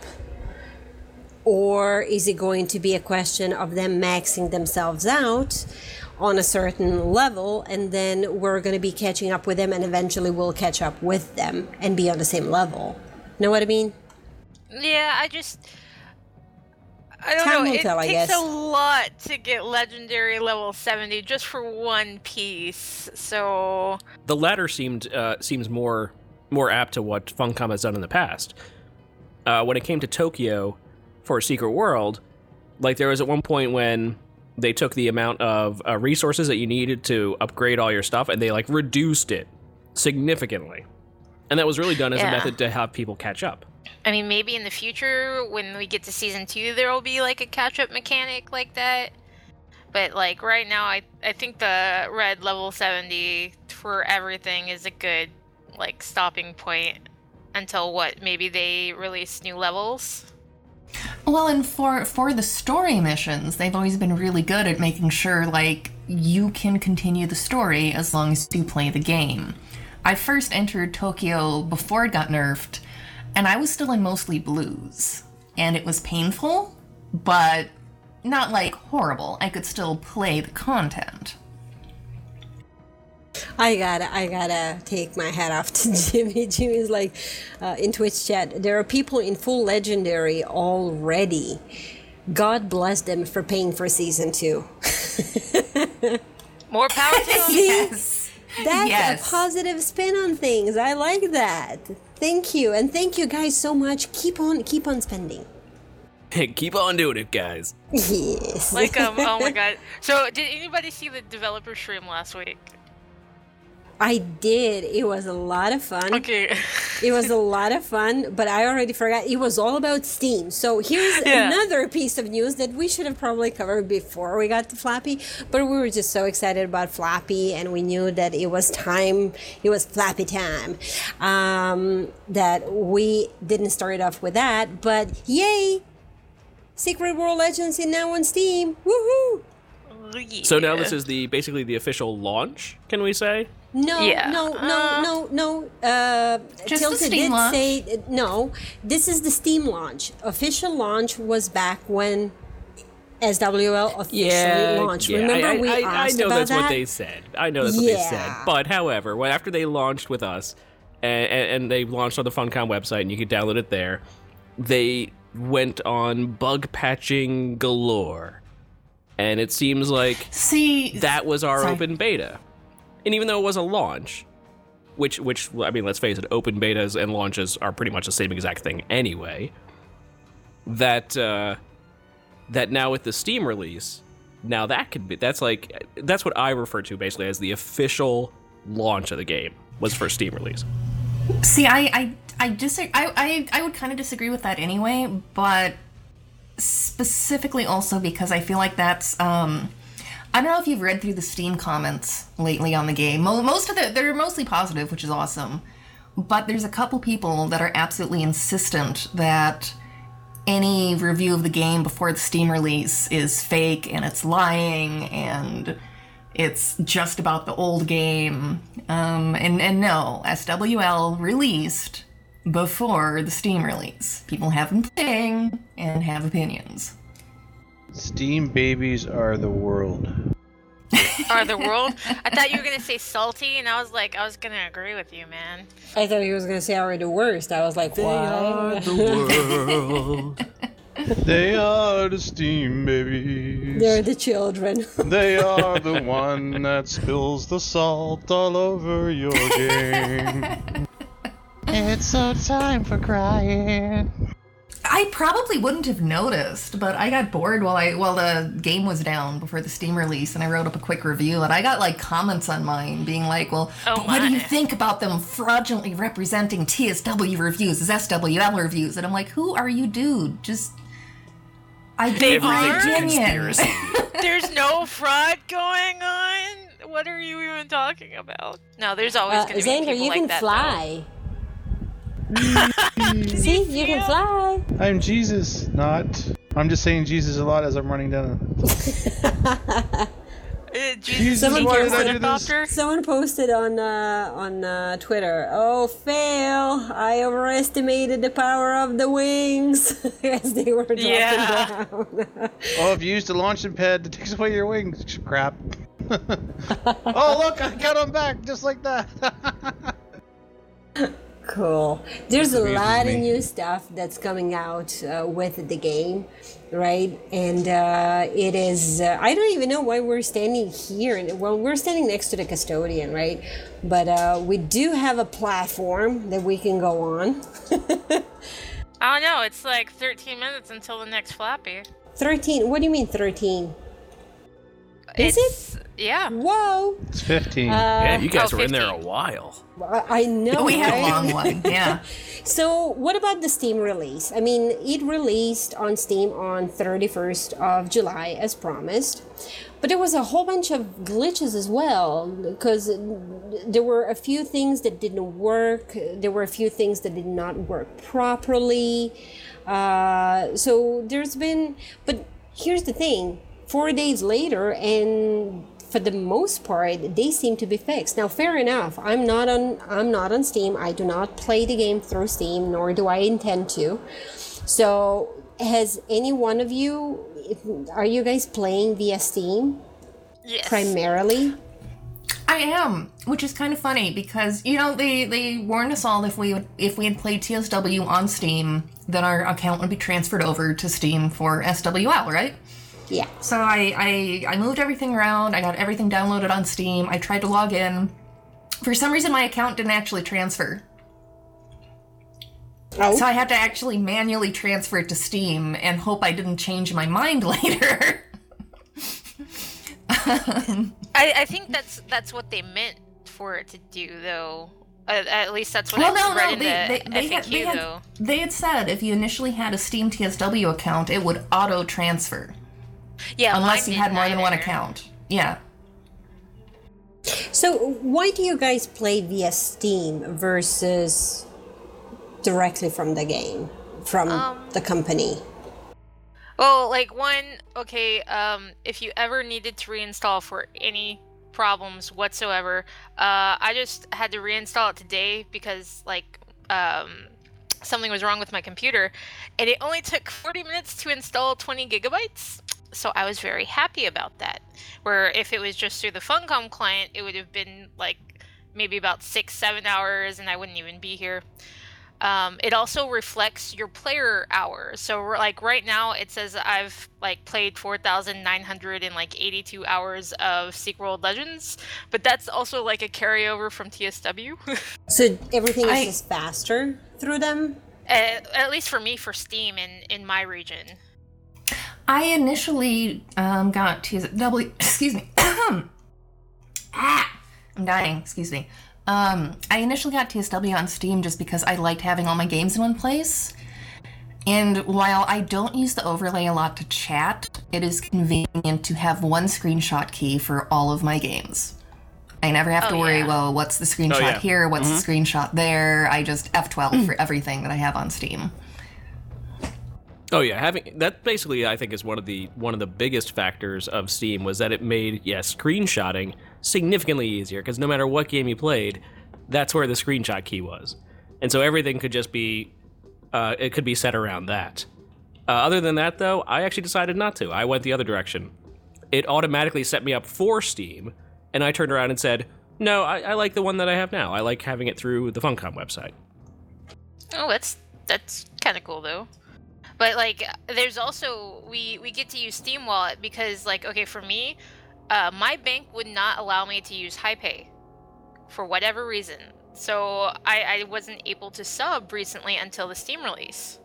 Or is it going to be a question of them maxing themselves out? on a certain level, and then we're going to be catching up with them, and eventually we'll catch up with them and be on the same level. Know what I mean? Yeah, I just. I don't Time know. will It tell, I takes guess. a lot to get legendary level 70 just for one piece. So. The latter seemed uh, seems more more apt to what Funcom has done in the past. Uh, when it came to Tokyo for Secret World, like there was at one point when they took the amount of uh, resources that you needed to upgrade all your stuff and they like reduced it significantly, and that was really done as a method to have people catch up. I mean, maybe in the future, when we get to season two, there will be like a catch up mechanic like that. But like right now, I I think the red level 70 for everything is a good like stopping point until what maybe they release new levels. Well, and for for the story missions, they've always been really good at making sure like you can continue the story as long as you play the game. I first entered Tokyo before it got nerfed, and I was still in mostly blues, and it was painful, but not like horrible. I could still play the content. I gotta, I gotta take my hat off to Jimmy. Jimmy's like, uh, in Twitch chat, there are people in full legendary already. God bless them for paying for season two. More power to them. See? That's Yes. a positive spin on things. I like that. Thank you, and thank you guys so much. Keep on, keep on spending. Keep on doing it, guys. Yes. Like um, oh my god. So did anybody see the developer stream last week? I did. It was a lot of fun. Okay. It was a lot of fun, but I already forgot. It was all about Steam. So here's Yeah. another piece of news that we should have probably covered before we got to Flappy, but we were just so excited about Flappy and we knew that it was time, it was Flappy time, um, that we didn't start it off with that. But yay! Secret World Legends is now on Steam. Woohoo! So now this is the basically the official launch. Can we say? No, Yeah. no, no, Uh, no, no. Uh, Just the Steam did launch? say no. This is the Steam launch. Official launch was back when SWL officially launched. Remember I, we I, I, asked I know about that's that. what they said. I know that's what they said. But however, when after they launched with us, and, and, and they launched on the Funcom website, and you could download it there, they went on bug patching galore, and it seems like See, that was our Sorry. open beta. And even though it was a launch, which which I mean, let's face it, open betas and launches are pretty much the same exact thing anyway. That uh, that now with the Steam release, now that could be that's like that's what I refer to basically as the official launch of the game was for Steam release. See, I I I disagree. I I, I would kind of disagree with that anyway, but specifically also because I feel like that's um. I don't know if you've read through the Steam comments lately on the game. Most of the they're mostly positive, which is awesome. But there's a couple people that are absolutely insistent that any review of the game before the Steam release is fake and it's lying and it's just about the old game. Um, and, and no, SWL released before the Steam release. People have been playing and have opinions. Steam babies are the world. Are the world? I thought you were gonna say salty, and I was like, I was gonna agree with you, man. I thought he was gonna say are the worst. I was like, they why? world. They are the Steam babies. They're the children. They are the one that spills the salt all over your game. it's so time for crying. I probably wouldn't have noticed, but I got bored while I while the game was down before the Steam release, and I wrote up a quick review, and I got like comments on mine being like, "Well, Oh what do you think about them fraudulently representing TSW reviews as SWL reviews?" And I'm like, "Who are you, dude? Just." I gave my are? opinion. Conspiracy. There's no fraud going on. What are you even talking about? No, there's always Uh, gonna be Xander, people you like can that. fly. See, you can fly. I'm Jesus, not. I'm just saying Jesus a lot as I'm running down. Uh, Jesus, Jesus, Someone why did I do this? ornithopter? Someone posted on uh, on uh, Twitter. Oh, fail! I overestimated the power of the wings as they were dropping Yeah. down. Oh, if you used a launching pad that takes away your wings, crap. oh, look, I got him back just like that. Cool. There's a lot of new stuff that's coming out uh, with the game, right? And uh, it is, uh, I don't even know why we're standing here. Well, we're standing next to the custodian, right? But uh, we do have a platform that we can go on. I don't know. It's like 13 minutes until the next Flappy. 13, what do you mean 13? Is it's, Yeah. Whoa! it's 15. yeah, you guys oh, were in there a while. I I know. We had a long one. Yeah. So, what about the Steam release? I mean, it released on Steam on 31st of July as promised, but there was a whole bunch of glitches as well because there were a few things that didn't work. There were a few things that did not work properly. Uh, so, there's been, but here's the thing four days later, and for the most part they seem to be fixed. Now fair enough. I'm not on i'm not on steam. I do not play the game through steam nor do i intend to. So has any one of you are you guys playing via steam? Yes. primarily? I am, which is kind of funny because you know they they warned us all if we would, if we had played TSW on Steam, then our account would be transferred over to Steam for SWL, right? Yeah So I, I I moved everything around. I got everything downloaded on Steam. I tried to log in. For some reason, my account didn't actually transfer. oh So I had to actually manually transfer it to Steam and hope I didn't change my mind later. I, I think that's that's what they meant for it to do, though. Uh, at least that's what well, I no, read no, in they, the they, they, had, FAQ, they, had, though. they had said if you initially had a Steam TSW account, it would auto transfer Yeah, unless you had didn't more than one account. Yeah. so why do you guys play via steam versus directly from the game from Um, the company Well, like one, okay, um, if you ever needed to reinstall for any problems whatsoever, uh, I just had to reinstall it today because like um, something was wrong with my computer, and it only took 40 minutes to install 20 gigabytes. So I was very happy about that. Where if it was just through the Funcom client, it would have been like maybe about six, seven hours, and I wouldn't even be here. Um, it also reflects your player hours. So like right now, it says I've like played 4,982 hours of Secret World Legends, but that's also like a carryover from TSW. so everything is I- just faster through them at, at least for me, for Steam in in my region. I initially um, got TSW. Excuse me. ah, I'm dying. Excuse me. Um, I initially got TSW on Steam just because I liked having all my games in one place. And while I don't use the overlay a lot to chat, it is convenient to have one screenshot key for all of my games. I never have to Oh, worry, yeah. well, what's the screenshot yeah. here? What's the screenshot there? I just F12 for everything that I have on Steam. Oh yeah, having that basically I think is one of the one of the biggest factors of Steam was that it made yeah screenshotting significantly easier because no matter what game you played, that's where the screenshot key was, and so everything could just be uh, it could be set around that. Uh, other than that, though, I actually decided not to. I went the other direction. It automatically set me up for Steam, and I turned around and said, "No, I, I like the one that I have now. I like having it through the Funcom website." Oh, that's that's kind of cool though. But like, there's also we we get to use Steam Wallet because like, okay, for me, uh, my bank would not allow me to use HiPay for whatever reason. So I, I wasn't able to sub recently until the Steam release.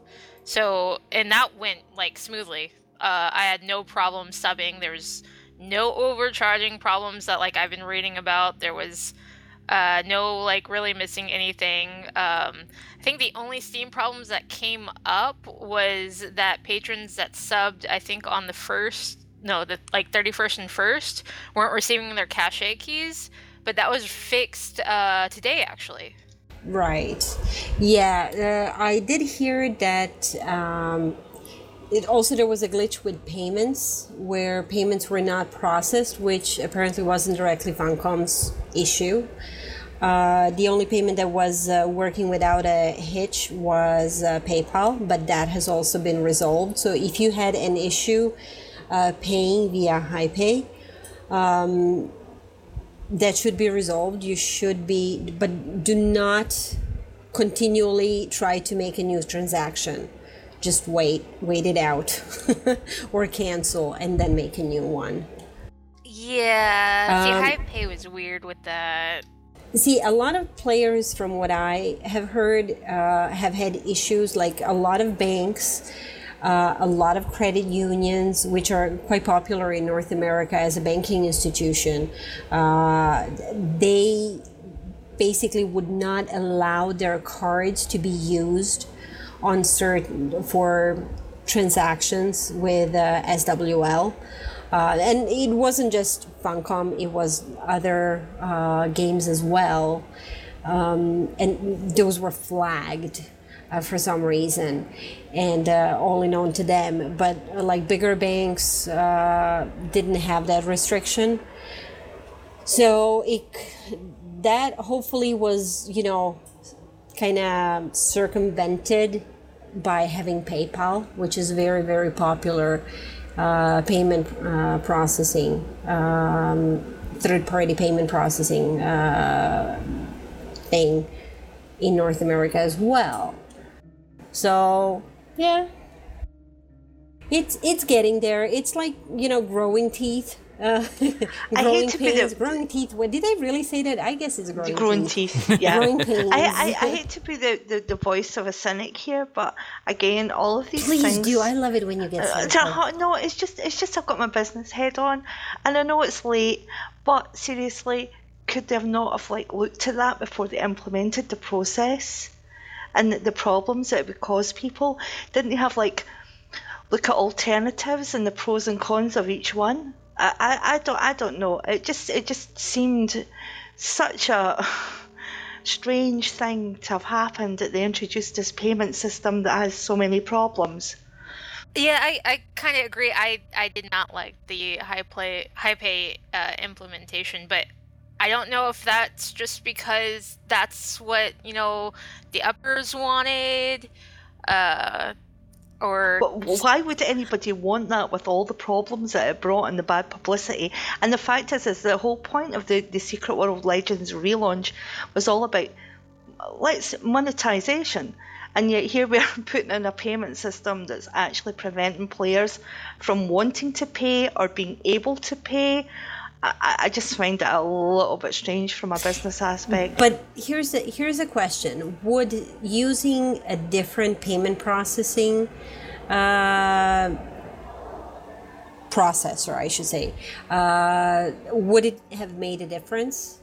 So and that went like smoothly. Uh, I had no problem subbing. There was no overcharging problems that like I've been reading about. There was uh, no like really missing anything. Um, I think the only Steam problems that came up was that patrons that subbed, I think on the first, no, the like 31st and 1st, weren't receiving their cache keys, but that was fixed uh, today actually. Right. Yeah, uh, I did hear that. Um, it also there was a glitch with payments where payments were not processed, which apparently wasn't directly Funcom's issue. Uh, the only payment that was uh, working without a hitch was uh, PayPal, but that has also been resolved. So if you had an issue uh, paying via HiPay, um, that should be resolved. You should be, but do not continually try to make a new transaction. Just wait, wait it out, or cancel and then make a new one. Yeah, see, Um, HiPay was weird with that. See, a lot of players, from what I have heard, uh, have had issues. Like a lot of banks, uh, a lot of credit unions, which are quite popular in North America as a banking institution, uh, they basically would not allow their cards to be used on certain for transactions with uh, SWL. Uh, and it wasn't just Funcom; it was other uh, games as well, um, and those were flagged uh, for some reason, and uh, only known to them. But uh, like bigger banks uh, didn't have that restriction, so it that hopefully was you know kind of circumvented by having PayPal, which is very very popular uh, payment uh, processing, um, third party payment processing uh, thing in North America as well. So yeah, it's it's getting there. It's like you know growing teeth. Uh, growing to be the- growing teeth. What did I really say that? I guess it's growing, growing teeth. teeth. Yeah. Growing pains. I, I, I hate to be the, the, the voice of a cynic here, but again, all of these Please things. do. I love it when you get Uh, no, it's just it's just I've got my business head on, and I know it's late, but seriously, could they have not have like looked at that before they implemented the process, and the, the problems that it would cause people? Didn't they have like look at alternatives and the pros and cons of each one? I, I, I don't I don't know. It just it just seemed such a strange thing to have happened that they introduced this payment system that has so many problems. Yeah, I, I kind of agree. I, I did not like the high play HiPay uh, implementation, but I don't know if that's just because that's what you know the uppers wanted, uh, or But why would anybody want that with all the problems that it brought and the bad publicity? And the fact is, is the whole point of the, the Secret World Legends relaunch was all about let's monetization. And yet here we are putting in a payment system that's actually preventing players from wanting to pay or being able to pay. I, I- just find it a little bit strange from a business aspect. But here's a, here's a question: Would using a different payment processing uh, processor, I should say, uh, would it have made a difference?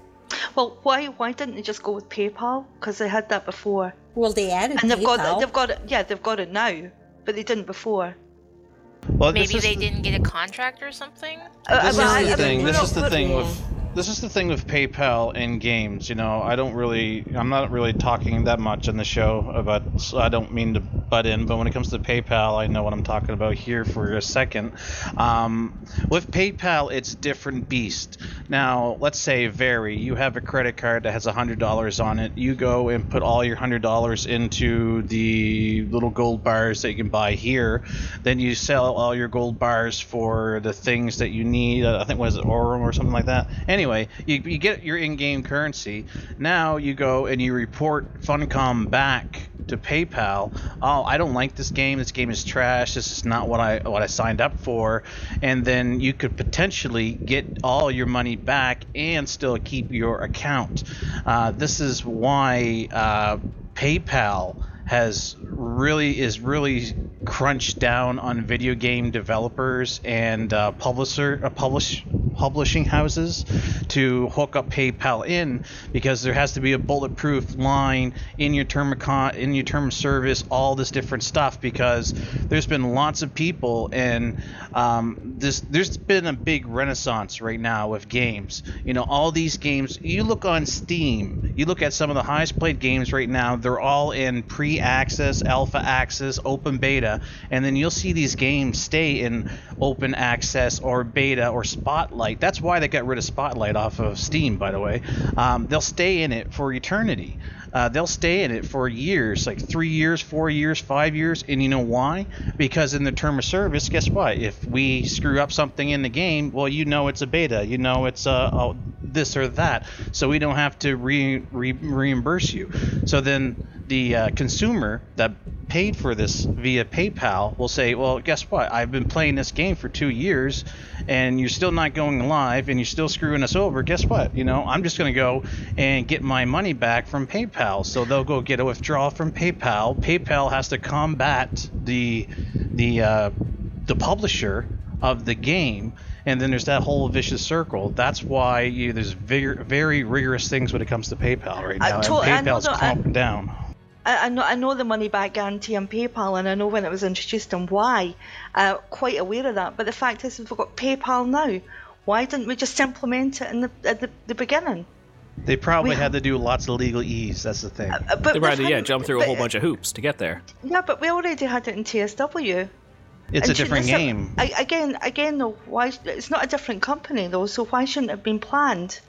Well, why why didn't they just go with PayPal? Because they had that before. Well, they added And they've PayPal. got they've got it. Yeah, they've got it now, but they didn't before. Well, this maybe is they the- didn't get a contract or something. Uh, This but is I- the I thing. mean, This no, is the thing with this is the thing with PayPal and games. You know, I don't really, I'm not really talking that much on the show about. So I don't mean to butt in, but when it comes to PayPal, I know what I'm talking about here for a second. Um, with PayPal, it's different beast. Now, let's say Very, you have a credit card that has hundred dollars on it. You go and put all your hundred dollars into the little gold bars that you can buy here. Then you sell all your gold bars for the things that you need. I think was it or something like that. Anyway, you, you get your in-game currency. Now you go and you report Funcom back to PayPal. Oh, I don't like this game. This game is trash. This is not what I what I signed up for. And then you could potentially get all your money back and still keep your account. Uh, this is why uh, PayPal has really is really crunched down on video game developers and uh, publisher uh, publish publishing houses to hook up PayPal in because there has to be a bulletproof line in your term of con- in your term of service all this different stuff because there's been lots of people and um, this there's been a big renaissance right now with games. You know all these games you look on Steam you look at some of the highest played games right now they're all in pre-access alpha access open beta and then you'll see these games stay in open access or beta or spotlight that's why they got rid of spotlight off of steam by the way um, they'll stay in it for eternity uh, they'll stay in it for years, like three years, four years, five years. And you know why? Because in the term of service, guess what? If we screw up something in the game, well, you know it's a beta. You know it's a, oh, this or that. So we don't have to re- re- reimburse you. So then the uh, consumer that paid for this via PayPal will say, well, guess what? I've been playing this game for two years, and you're still not going live, and you're still screwing us over. Guess what? You know, I'm just going to go and get my money back from PayPal. So they'll go get a withdrawal from PayPal. PayPal has to combat the the uh, the publisher of the game. And then there's that whole vicious circle. That's why you, there's very, very rigorous things when it comes to PayPal right now. to- I and PayPal's I- clamping down. I, I know I know the money back guarantee on PayPal, and I know when it was introduced and why. Uh, quite aware of that. But the fact is, we've got PayPal now. Why didn't we just implement it in the at the, the beginning? They probably We- had to do lots of legal ease. That's the thing. Uh, but They we've rather, yeah, jump through a whole bunch of hoops to get there. Yeah, but we already had it in TSW. it's a And shouldn't different game. I, again, again, though, why? It's not a different company though, so why shouldn't it have been planned?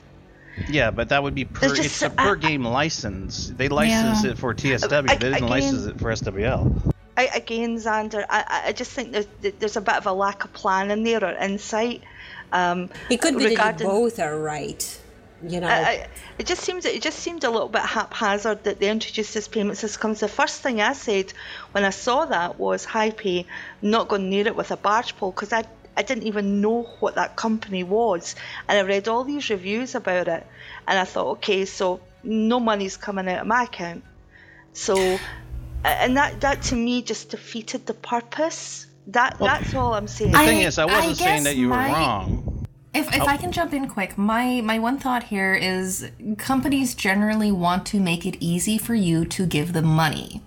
Yeah, but that would be per. There's just It's a per I- game license. They license Yeah. it for TSW. I- they didn't again- license it for SWL. I, again, Xander, I, I- I just think there's, there's a bit of a lack of planning there or insight. Um, It could be that regarding- you both are right. You know, I, I, it just seems it just seemed a little bit haphazard that they introduced this payment system. The first thing I said when I saw that was HiPay, not going near it with a barge pole because I I didn't even know what that company was, and I read all these reviews about it, and I thought, okay, so no money's coming out of my account, so and that that to me just defeated the purpose. That that's all I'm saying. The I- thing is, I wasn't I saying that you were my- wrong. If, if I can jump in quick, my my one thought here is companies generally want to make it easy for you to give them money.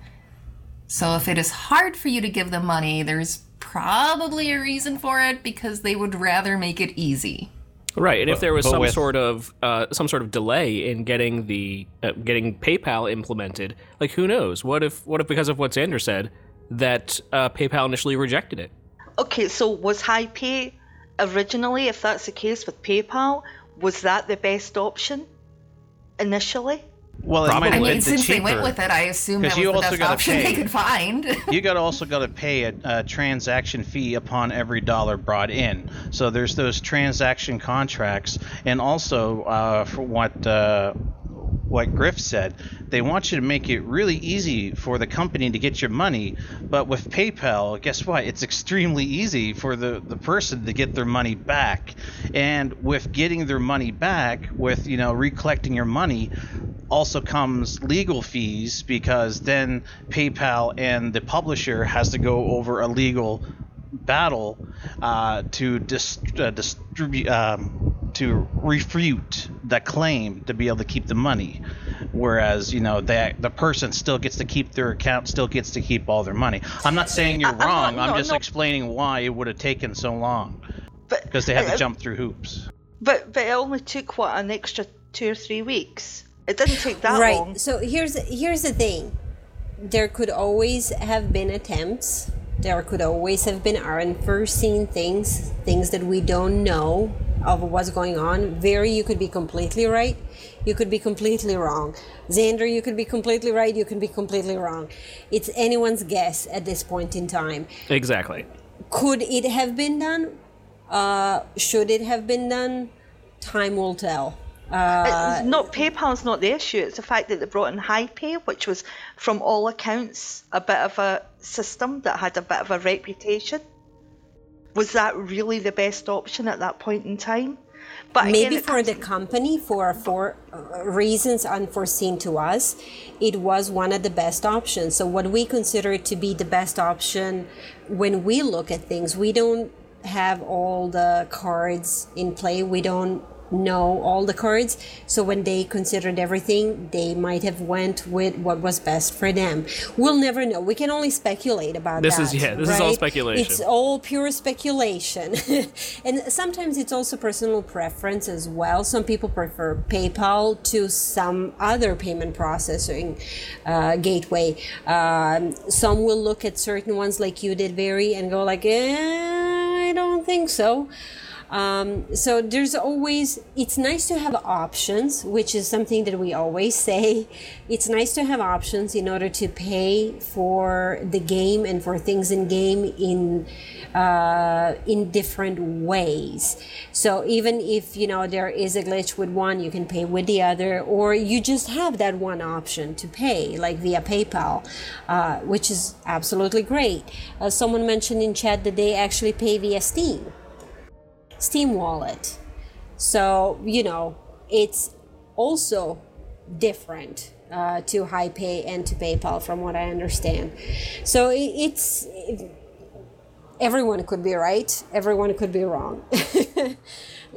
So if it is hard for you to give them money, there's probably a reason for it because they would rather make it easy. Right, and if there was some with- sort of uh, some sort of delay in getting the uh, getting PayPal implemented, like who knows? What if what if because of what Xander said that uh, PayPal initially rejected it? Okay, so was HiPay originally, if that's the case with PayPal, was that the best option initially? Well, it Probably. might I mean, been since they went with it, I assume that was you the also best option pay. they could find. you got also got to pay a, a transaction fee upon every dollar brought in. So there's those transaction contracts, and also uh, for what uh, what Griff said, they want you to make it really easy for the company to get your money. But with PayPal, guess what? It's extremely easy for the the person to get their money back. And with getting their money back, with you know recollecting your money, also comes legal fees because then PayPal and the publisher has to go over a legal battle uh, to dis- uh, distribute um, to refute the claim to be able to keep the money whereas you know that the person still gets to keep their account still gets to keep all their money i'm not saying you're I- I'm not- wrong i'm just no. explaining why it would have taken so long But because they had uh, to jump through hoops But but it only took what an extra two or three weeks. It didn't take that right. long. Right. So here's here's the thing. There could always have been attempts. There could always have been unforeseen things, things that we don't know of what's going on. Very, you could be completely right. You could be completely wrong. Xander, you could be completely right. You could be completely wrong. It's anyone's guess at this point in time. Exactly. Could it have been done? Uh, should it have been done? Time will tell. Uh, It's not PayPal's not the issue. It's the fact that they brought in HiPay, which was, from all accounts, a bit of a system that had a bit of a reputation. Was that really the best option at that point in time? But maybe for the company for for uh, reasons unforeseen to us it was one of the best options so what we consider to be the best option when we look at things we don't have all the cards in play we don't know all the cards so when they considered everything they might have went with what was best for them we'll never know we can only speculate about This that is- yeah, this is all speculation. it's all pure speculation. and sometimes it's also personal preference as well. Some people prefer PayPal to some other payment processing uh, gateway. Um, some will look at certain ones like you did, Very, and go like, eh, I don't think so. Um, so there's always, it's nice to have options, which is something that we always say. It's nice to have options in order to pay for the game and for things in game in uh, in different ways. So even if you know there is a glitch with one, you can pay with the other, or you just have that one option to pay, like via PayPal, uh, which is absolutely great. Uh, someone mentioned in chat that they actually pay via Steam, Steam Wallet. So you know it's also different uh, to HiPay and to PayPal, from what I understand. So it, it's everyone could be right, everyone could be wrong.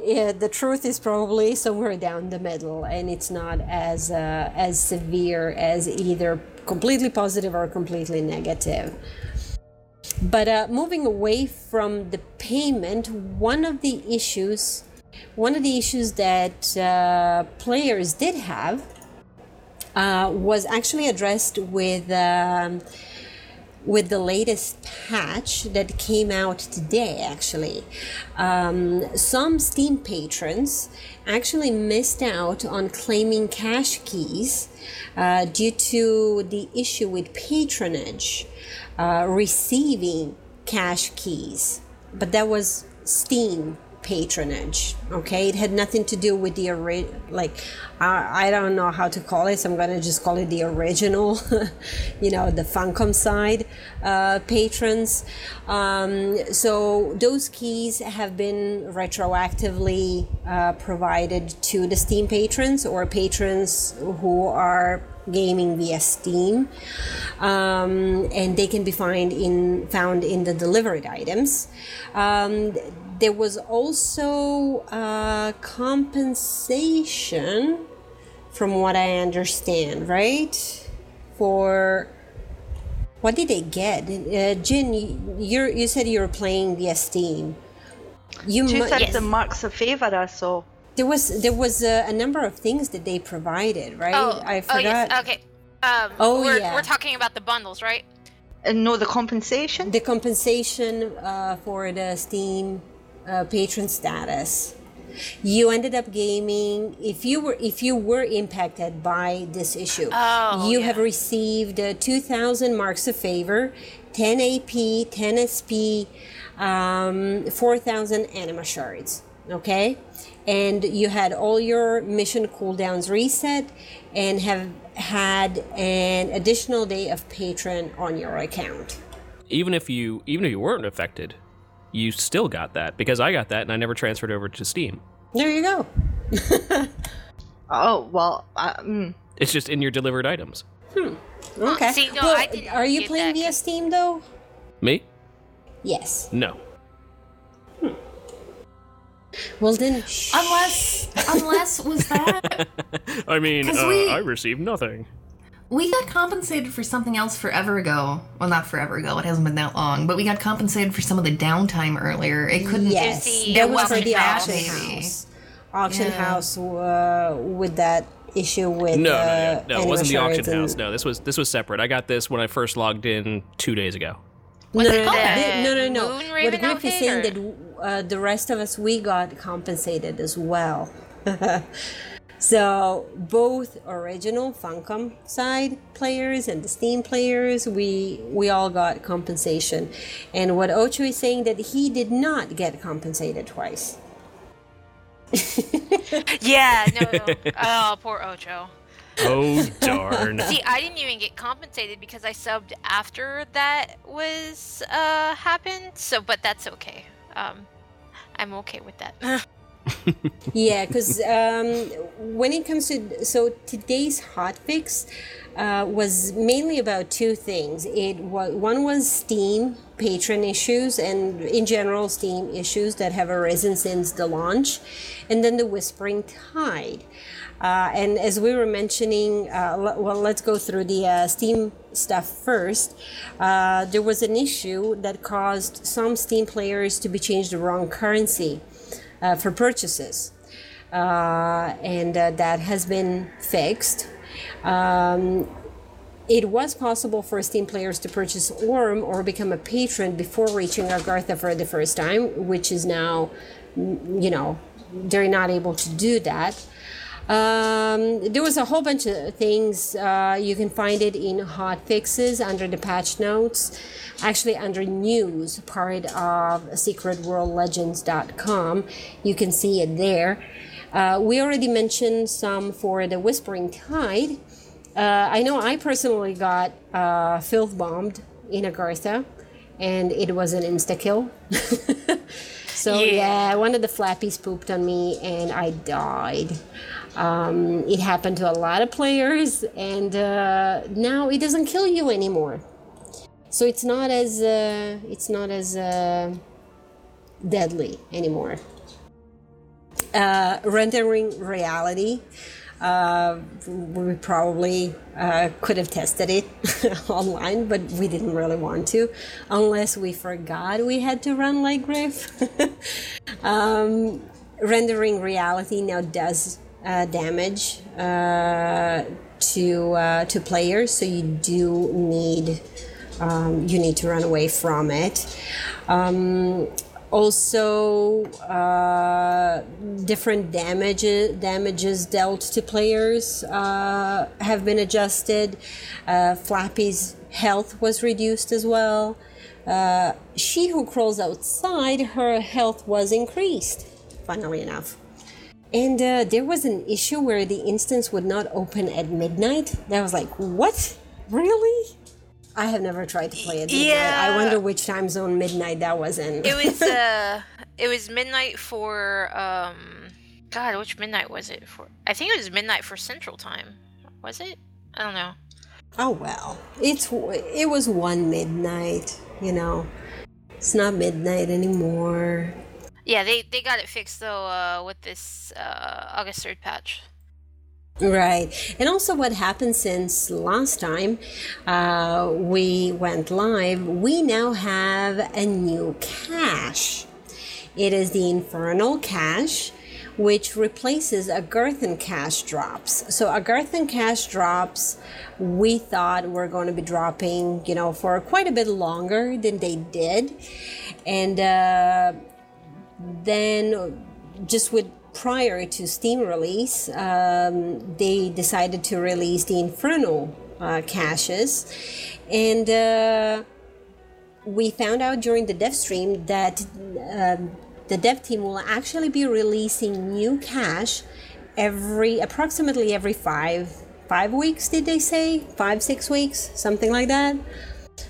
yeah, the truth is probably somewhere down the middle, and it's not as uh, as severe as either completely positive or completely negative. But uh, moving away from the payment, one of the issues, one of the issues that uh, players did have uh, was actually addressed with. Um, with the latest patch that came out today, actually. Um, some Steam patrons actually missed out on claiming cache keys uh, due to the issue with patronage uh, receiving cache keys. But that was Steam patronage okay it had nothing to do with the ori- like I, I don't know how to call it so i'm gonna just call it the original you know the funcom side uh, patrons um, so those keys have been retroactively uh, provided to the steam patrons or patrons who are gaming via Steam, um, and they can be found in found in the delivered items. Um, there was also uh, compensation, from what I understand, right? For what did they get? Uh, Jin, you you said you were playing via Steam. You Two mu- thirds of marks of favour I saw. There was there was a, a number of things that they provided, right? Oh, I oh forgot. yes. Okay. Um, Oh, we're, yeah. we're talking about the bundles, right? And no, the compensation. the compensation uh, for the Steam uh, patron status. You ended up gaming if you were if you were impacted by this issue. Oh, you yeah. have received uh, 2,000 marks of favor, 10 AP, 10 SP, um, 4,000 anima shards. Okay, and you had all your mission cooldowns reset, and have had an additional day of patron on your account. Even if you even if you weren't affected, you still got that because I got that and I never transferred over to Steam. There you go. Oh well, I, mm, It's just in your delivered items. Okay. see, no, Well, I didn't are you playing that via 'cause- Steam though? Me? Yes. No. Well then, shh. Unless, unless was that I mean, 'Cause we- I received nothing. we got compensated for something else forever ago. Well, not forever ago. It hasn't been that long, but we got compensated for some of the downtime earlier. It couldn't. yes, the- that was for wasn't the auction maybe. house. Auction Yeah. house uh, with that issue with No, no, uh, yeah. no, it wasn't the auction and- house. No, this was this was separate. I got this when I first logged in two days ago. No, no, no, no, no, no. What Griff is saying that uh, the rest of us we got compensated as well. so both original Funcom side players and the Steam players, we we all got compensation. And what Ocho is saying that he did not get compensated twice. Yeah, no, no. oh, poor Ocho. Oh darn! See, I didn't even get compensated because I subbed after that was uh happened. So, but that's okay. Um, I'm okay with that. yeah, because um, when it comes to so today's hotfix uh, was mainly about two things. It was one was Steam patron issues and in general Steam issues that have arisen since the launch, and then the Whispering Tide. Uh, and as we were mentioning, uh, l- well, let's go through the uh, Steam stuff first. Uh, there was an issue that caused some Steam players to be changed the wrong currency uh, for purchases. Uh, and that has been fixed. Um, it was possible for Steam players to purchase Aurum or become a patron before reaching Agartha for the first time, which is now you know, they're not able to do that. Um, there was a whole bunch of things. Uh, you can find it in hot fixes under the patch notes, actually under news, part of secretworldlegends.com. You can see it there. Uh, we already mentioned some for the Whispering Tide. Uh, I know I personally got uh, filth bombed in Agartha, and it was an insta kill. so Yeah. yeah, one of the flappies pooped on me, and I died. Um, it happened to a lot of players, and uh, now it doesn't kill you anymore. So it's not as uh, it's not as uh, deadly anymore. Uh, rendering reality. Uh, we probably uh, could have tested it online, but we didn't really want to, unless we forgot we had to run like Griff. um, rendering reality now does uh, damage uh, to uh, to players, so you do need um, you need to run away from it. Um, also, uh, different damages damages dealt to players uh, have been adjusted. Uh, Flappy's health was reduced as well. Uh, she who crawls outside, her health was increased. Funnily enough. And uh, there was an issue where the instance would not open at midnight. That was like, what? Really? I have never tried to play it. midnight. I wonder which time zone midnight that was in. It was uh, it was midnight for um, God, which midnight was it for? I think it was midnight for Central Time. Was it? I don't know. oh well, it's it was one midnight. You know, it's not midnight anymore. Yeah, they they got it fixed though uh, with this uh, August third patch. Right. And also, what happened since last time uh, we went live, we now have a new cache. It is the Infernal Cache, which replaces Agarthan cache drops. So, Agarthan cache drops, we thought were going to be dropping, you know, for quite a bit longer than they did. And, uh, then just with prior to steam release um, they decided to release the Inferno uh, caches. And uh, we found out during the dev stream that um, the dev team will actually be releasing new cache every approximately every five five weeks did they say? Five six weeks? Something like that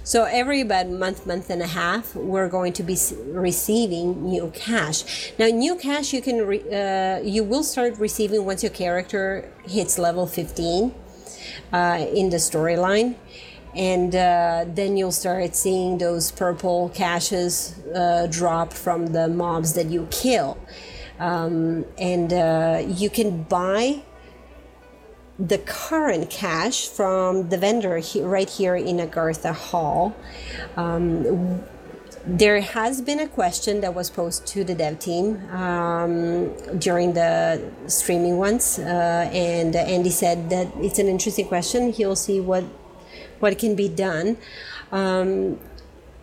so every about month, month and a half, we're going to be receiving new cache. Now, new cache you can re- uh, you will start receiving once your character hits level 15 uh, in the storyline, and uh, then you'll start seeing those purple caches uh, drop from the mobs that you kill, um, and uh, you can buy the current cache from the vendor he, right here in Agartha Hall. Um, there has been a question that was posed to the dev team um, during the streaming once, uh, and Andy said that it's an interesting question. He'll see what what can be done. Um,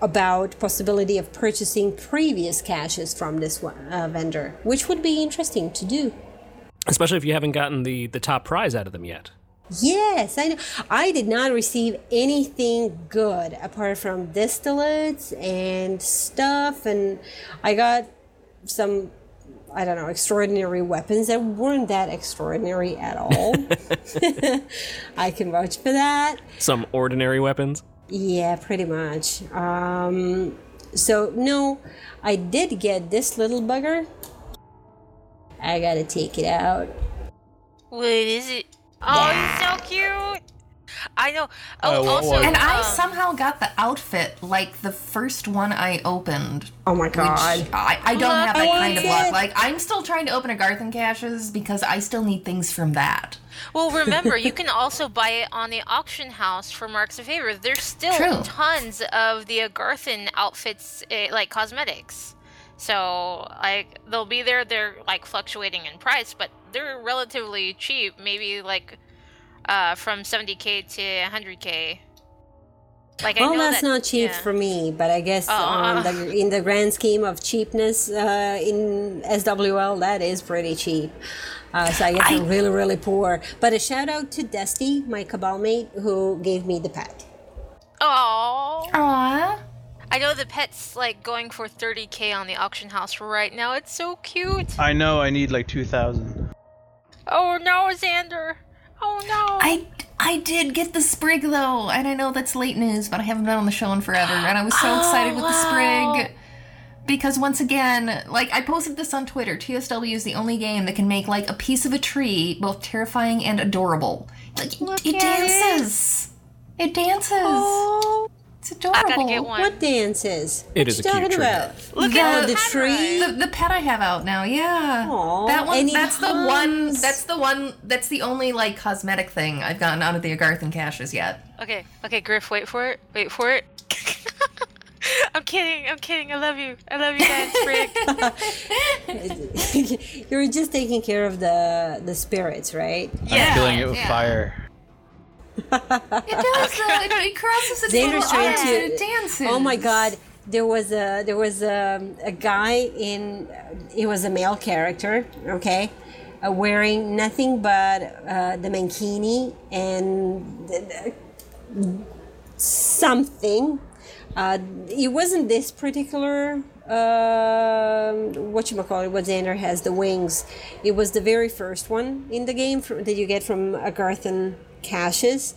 about possibility of purchasing previous caches from this one, uh, vendor, which would be interesting to do. Especially if you haven't gotten the, the top prize out of them yet. Yes, I know. I did not receive anything good apart from distillates and stuff, and I got some, I don't know, extraordinary weapons that weren't that extraordinary at all. I can vouch for that. Some ordinary weapons. Yeah, pretty much. Um, so, no, I did get this little bugger. I gotta take it out. What is it? Oh, it's so cute. I know. Oh, Uh, what also, was And I um, somehow got the outfit like the first one I opened. Oh my Which god. I, I don't have that I kind of luck. Like I'm still trying to open Agarthan caches because I still need things from that. Well, remember, you can also buy it on the auction house for marks of favor. There's still True. tons of the Agarthan outfits, eh, like cosmetics. So, like, they'll be there. They're like fluctuating in price, but they're relatively cheap. Maybe like uh, from 70k to 100k. Like I well, know that's that, not cheap yeah. for me, but I guess Oh. um, the, in the grand scheme of cheapness uh, in SWL, that is pretty cheap. Uh, so I guess I, am really, really poor. But a shout out to Dusty, my cabal mate, who gave me the pet. Oh, Aww. I know the pet's like going for 30k on the auction house right now. It's so cute. I know I need like 2,000. Oh no, Xander. Oh no. I I did get the sprig though, and I know that's late news, but I haven't been on the show in forever, and I was so oh, excited with the sprig. Because once again, like I posted this on Twitter, TSW is the only game that can make like a piece of a tree both terrifying and adorable. Like Look it at dances. It, dances. Oh, It's adorable. I gotta get one. What dances? It what is you a cute talking tree. Look The- at the tree. The, the pet I have out now, yeah. Aw, that one. and it That's the one. That's the one. That's the only like cosmetic thing I've gotten out of the Agarthan caches yet. Okay, okay, Griff, wait for it. Wait for it. I'm kidding. I'm kidding. I love you. I love you guys, Sprig. you were just taking care of the the spirits, right? Yeah. I'm killing it with yeah. fire. It does. uh, it, it crosses the Xander's trying to- and it dances. Oh my god, there was a there was a, a guy in it was a male character, okay, uh, wearing nothing but uh, the mankini and the- the- something. Uh, it wasn't this particular uh, what you call it. What Xander has the wings. It was the very first one in the game that you get from Agarthan caches.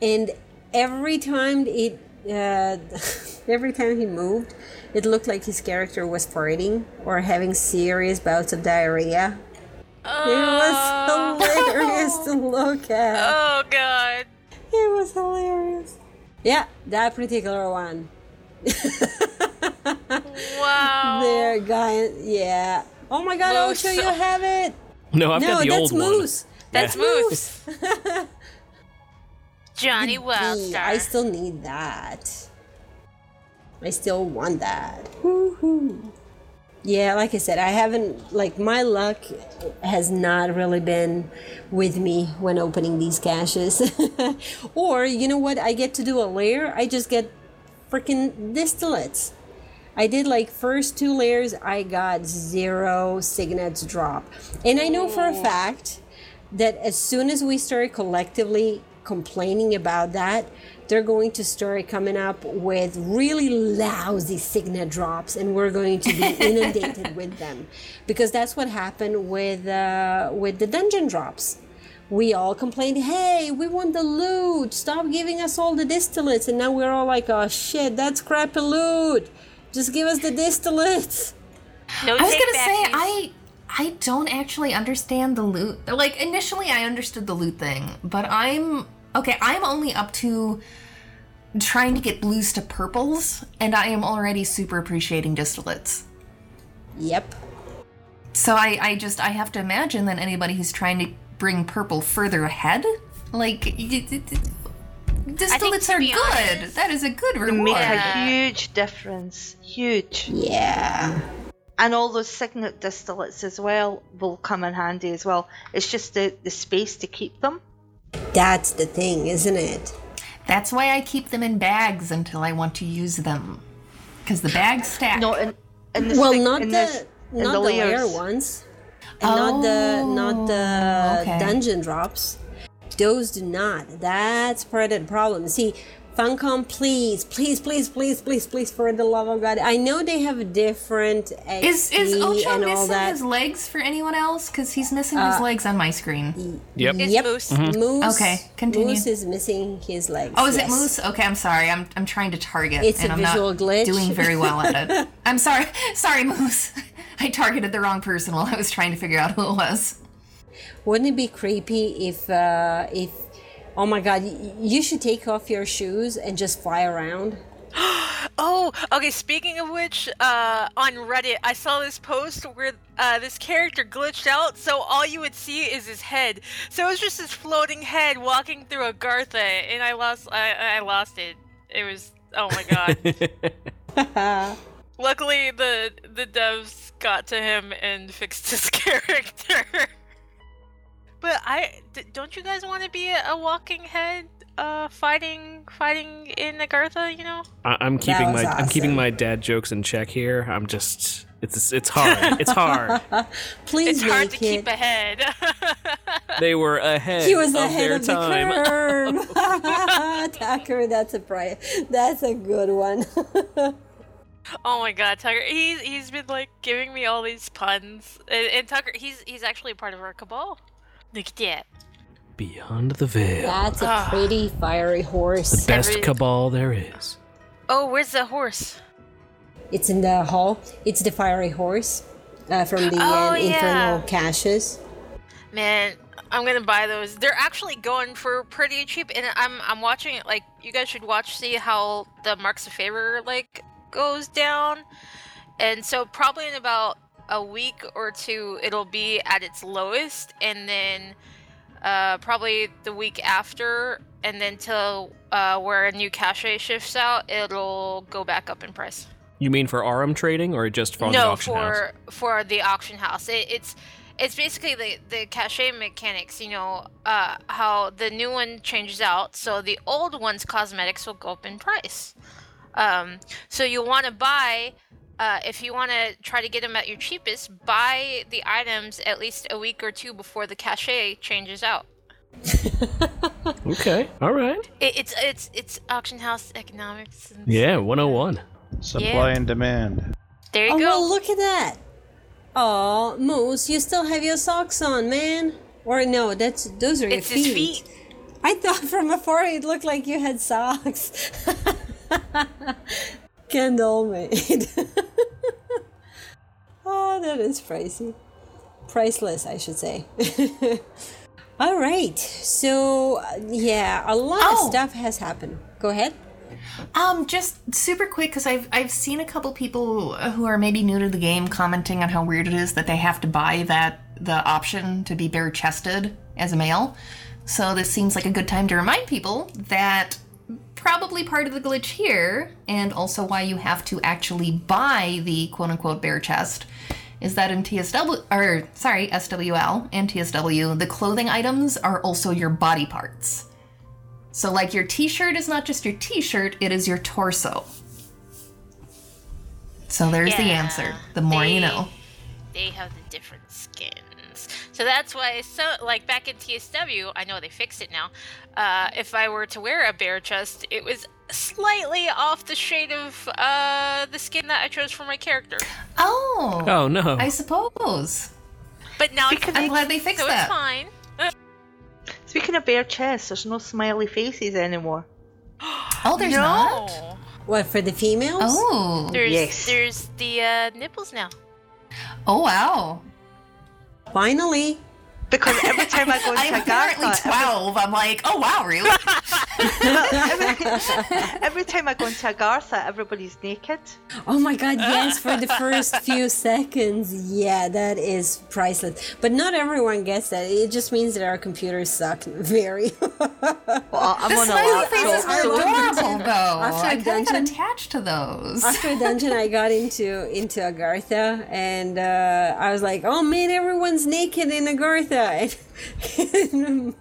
And every time it uh, every time he moved it looked like his character was farting or having serious bouts of diarrhea. It was hilarious to look at. Oh god. it was hilarious. Yeah that particular one. Wow. there guy yeah. Oh my god Moose. Ocho, you have it. No, I've no got the that's old moose That's Yeah. Moose. Johnny Wildstar. I still need that. I still want that. Woo-hoo. Yeah, like I said, I haven't like my luck has not really been with me when opening these caches. or you know what? I get to do a lair. I just get freaking distillates. I did like first two lairs. I got zero signets drop, and I know for a fact that as soon as we start collectively complaining about that, they're going to start coming up with really lousy signet drops, and we're going to be inundated with them, because that's what happened with uh, with the dungeon drops. We all complained, "Hey, we want the loot! Stop giving us all the distillates!" And now we're all like, "Oh shit, that's crappy loot! Just give us the distillates!" no I was gonna say. I I don't actually understand the loot. Like initially, I understood the loot thing, but I'm okay. I'm only up to trying to get blues to purples, and I am already super appreciating distillates. Yep. So I, I just I have to imagine that anybody who's trying to bring purple further ahead, like y- y- y- distillates are good. honest- that is a good They reward. make Yeah. a huge difference. Huge. Yeah. And all those signet distillates as well will come in handy as well. It's just the, the space to keep them. That's the thing, isn't it? That's why I keep them in bags until I want to use them, because the bags stack. No, in, in the Well, sig- not in the this- in not the, lair lairs. ones, and not the oh, not the Oh, okay. dungeon drops. Those do not. That's part of the problem. See, Funcom, please, please, please, please, please, please, for the love of God. I know they have a different XP Is is Ocho and all missing that. his legs for anyone else? Because he's missing his legs on my screen. Yep. It's yep, Moose. Moose. Okay, continue. Moose is missing his legs. Oh, is it yes. Moose? Okay, I'm sorry. I'm I'm trying to target, It's and a I'm visual not glitch. doing very well at it. I'm sorry, sorry, Moose. I targeted the wrong person while I was trying to figure out who it was. Wouldn't it be creepy if uh, if oh my god, you should take off your shoes and just fly around? Oh, okay. Speaking of which, uh, on Reddit, I saw this post where uh, this character glitched out, so all you would see is his head. So it was just this floating head walking through Agartha, and I lost. I, I lost it. It was. Oh my god. Luckily, the the devs got to him and fixed his character. But I d- don't you guys want to be a, a walking head? uh, fighting fighting in Agartha. You know. I- I'm keeping was my I'm keeping my dad jokes in check here. I'm just it's it's hard. It's hard. Please It's hard to it. keep ahead. they were ahead. He was of ahead their of the time. curve. Tucker, that's a pri- That's a good one. oh my god, Tucker! He's he's been like giving me all these puns, and, and Tucker, he's he's actually a part of our cabal. Look at that. Beyond the veil, That's a Ah. pretty fiery horse. The best every- cabal there is. Oh, where's the horse? It's in the hall. It's the fiery horse uh, from the Oh, uh, yeah. infernal caches. Man, I'm gonna buy those. They're actually going for pretty cheap, and I'm I'm watching it. Like you guys should watch, see how the marks of favor like goes down, and so probably in about a week or two, it'll be at its lowest, and then uh, probably the week after, and then till uh, where a new cache shifts out, it'll go back up in price. You mean for RM trading or just for the no, auction house? for for the auction house. It, it's it's basically the the cachet mechanics. You know, uh, how the new one changes out, so the old one's cosmetics will go up in price. Um, so you want to buy. Uh, if you want to try to get them at your cheapest, buy the items at least a week or two before the cachet changes out. Okay, all right. It, it's it's it's auction house economics. and- Yeah, 101. Supply Yeah. and demand. There you Oh, go. well, look at that. Oh, Moose, you still have your socks on, man. Or no, that's those are it's your his feet. feet. I thought from afar it looked like you had socks. Kendall made. oh, that is pricey. Priceless, I should say. All right. So, uh, yeah, a lot Oh. of stuff has happened. Go ahead. Um, just super quick because I've I've seen a couple people who are maybe new to the game commenting on how weird it is that they have to buy that the option to be bare chested as a male. So this seems like a good time to remind people that probably part of the glitch here, and also why you have to actually buy the quote unquote bare chest, is that in TSW or sorry SWL and TSW the clothing items are also your body parts. So, like, your t shirt is not just your t shirt, it is your torso. So, there's the answer. The more you know. They have the different skins. So that's why, so like back in TSW, I know they fixed it now. Uh, if I were to wear a bare chest, it was slightly off the shade of uh, the skin that I chose for my character. Oh, Oh, no. I suppose. But now Speaking I'm fixed, glad they fixed so that. it's fine. Speaking of bare chests, there's no smiley faces anymore. Oh, there's no. not? What, for the females? Oh. There's Yes. there's the uh, nipples now. Oh, wow. Finally. Because every time I go into I'm apparently Agartha, every- 12. I'm like, oh, wow, really? Every time I go into Agartha, everybody's naked. Oh my god, yes, for the first few seconds. Yeah, that is priceless. But not everyone gets that. It just means that our computers suck very. Well, I'm the on smiley faces I were adorable, though. After I kind of got dungeon- attached to those. After dungeon, I got into into Agartha, and uh, I was like, "Oh man, everyone's naked in Agartha." And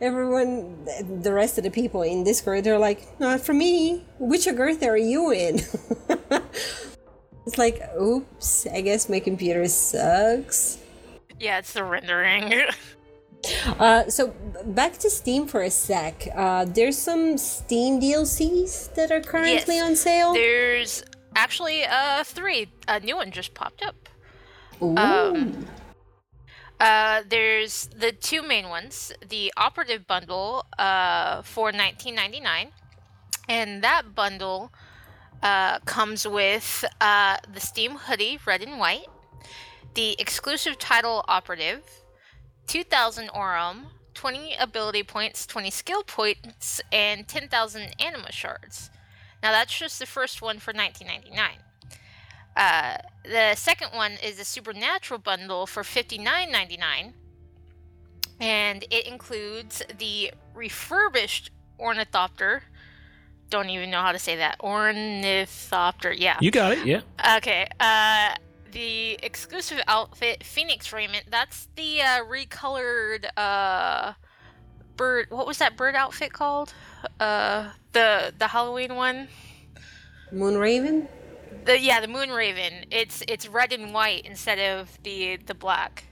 everyone, the rest of the people in Discord, they're like, "Not for me. Which Agartha are you in?" it's like, "Oops, I guess my computer sucks." Yeah, it's the rendering. Uh, so back to Steam for a sec. Uh, there's some Steam DLCs that are currently Yes. on sale. There's actually uh three. A new one just popped up. Ooh. Um, uh, there's the two main ones. The operative bundle uh, for 19.99, and that bundle uh, comes with uh, the Steam hoodie, red and white, the exclusive title operative, 2,000 Aurum, 20 ability points, 20 skill points, and 10,000 anima shards. Now that's just the first one for 19.99. Uh, the second one is the Supernatural bundle for $59.99, and it includes the refurbished Ornithopter. Don't even know how to say that. Ornithopter, yeah. You got it, yeah. Okay. Uh, the exclusive outfit, Phoenix Raiment. That's the uh, recolored uh, bird. What was that bird outfit called? Uh, the the Halloween one. Moonraven? The yeah, the Moon Raven. It's it's red and white instead of the the black.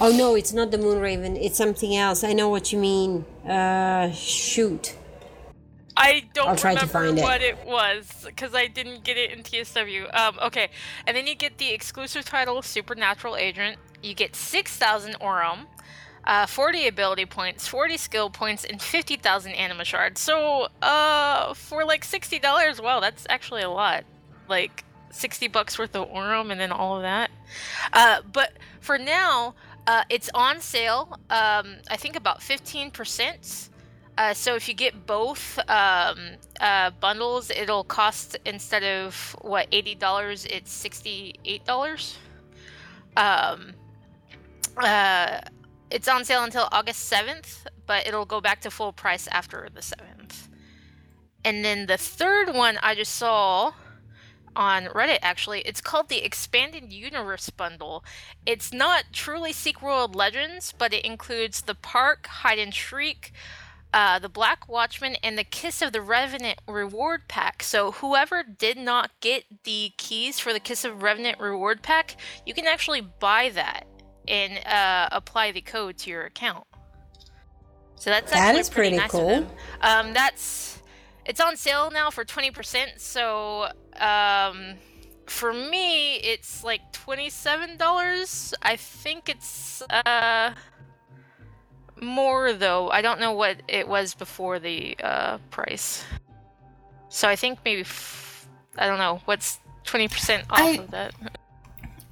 Oh no, it's not the Moonraven. It's something else. I know what you mean. Uh, shoot. I don't I'll try to remember find it. what it was because I didn't get it in TSW. Um, okay, and then you get the exclusive title Supernatural Agent. You get six thousand Aurum, uh, forty ability points, forty skill points, and fifty thousand Anima shards. So, uh, for like sixty dollars, wow, that's actually a lot. Like sixty bucks worth of Aurum and then all of that. Uh, but for now, uh, it's on sale. Um, I think about fifteen percent. Uh, so if you get both um, uh, bundles, it'll cost instead of what eighty dollars, it's sixty-eight dollars. Um, uh, it's on sale until August seventh, but it'll go back to full price after the seventh. And then the third one I just saw on Reddit actually, it's called the Expanded Universe Bundle. It's not truly Secret World Legends, but it includes the Park, Hide and Shriek, uh, the Black Watchman, and the Kiss of the Revenant reward pack. So, whoever did not get the keys for the Kiss of Revenant reward pack, you can actually buy that and uh, apply the code to your account. So that's That is pretty, pretty nice cool. Um, that's it's on sale now for twenty percent. So um, for me, it's like twenty seven dollars. I think it's uh more though. I don't know what it was before the uh, price. So I think maybe f- I don't know what's twenty percent off I- of that.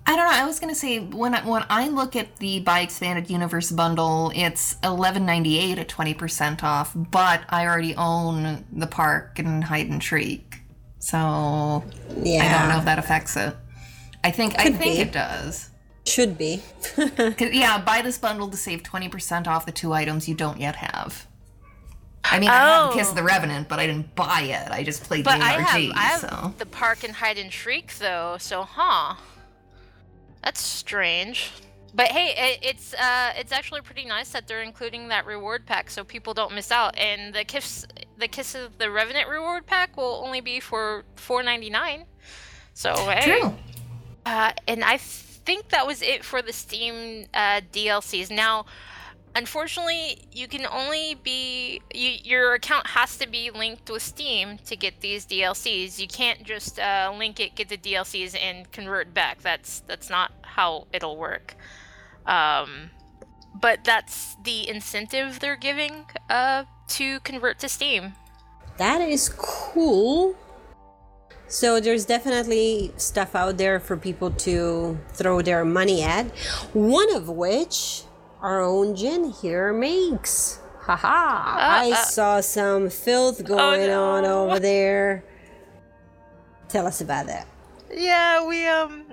I don't know. I was gonna say when I, when I look at the Buy Expanded Universe bundle, it's eleven ninety eight at twenty percent off. But I already own the park and hide and shriek, so yeah. I don't know if that affects it. I think I think be. it does. Should be. yeah, buy this bundle to save twenty percent off the two items you don't yet have. I mean, I have Oh. Kiss of the Revenant, but I didn't buy it. I just played But the I have I have so the park and hide and shriek though, so huh? That's strange. But hey, it, it's uh, it's actually pretty nice that they're including that reward pack, so people don't miss out. And the kiss, the kiss of the revenant reward pack will only be for four ninety nine. So hey, true. uh, and I think that was it for the Steam uh, DLCs. Now, unfortunately, you can only be you, your account has to be linked with Steam to get these DLCs. You can't just uh, link it, get the DLCs, and convert back. That's that's not how it'll work. Um, but that's the incentive they're giving uh, to convert to Steam. That is cool. So there's definitely stuff out there for people to throw their money at. One of which our own Jen here makes. Haha! I uh. saw some filth going on no. over there. Tell us about that. Yeah, we um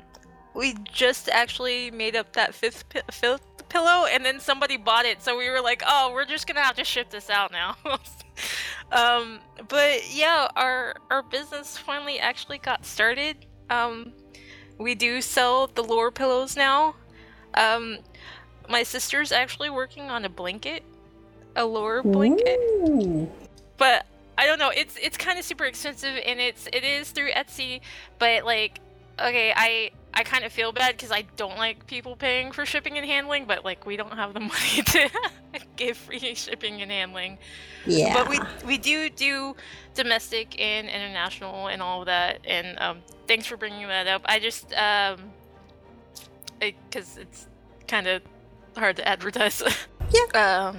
we just actually made up that fifth pi- fifth pillow and then somebody bought it so we were like oh we're just gonna have to ship this out now um but yeah our our business finally actually got started um we do sell the lore pillows now um my sister's actually working on a blanket a lore blanket Ooh. but I don't know. It's it's kind of super expensive, and it's it is through Etsy. But like, okay, I I kind of feel bad because I don't like people paying for shipping and handling. But like, we don't have the money to give free shipping and handling. Yeah. But we we do do domestic and international and all of that. And um, thanks for bringing that up. I just um, because it's kind of hard to advertise. Yeah. um.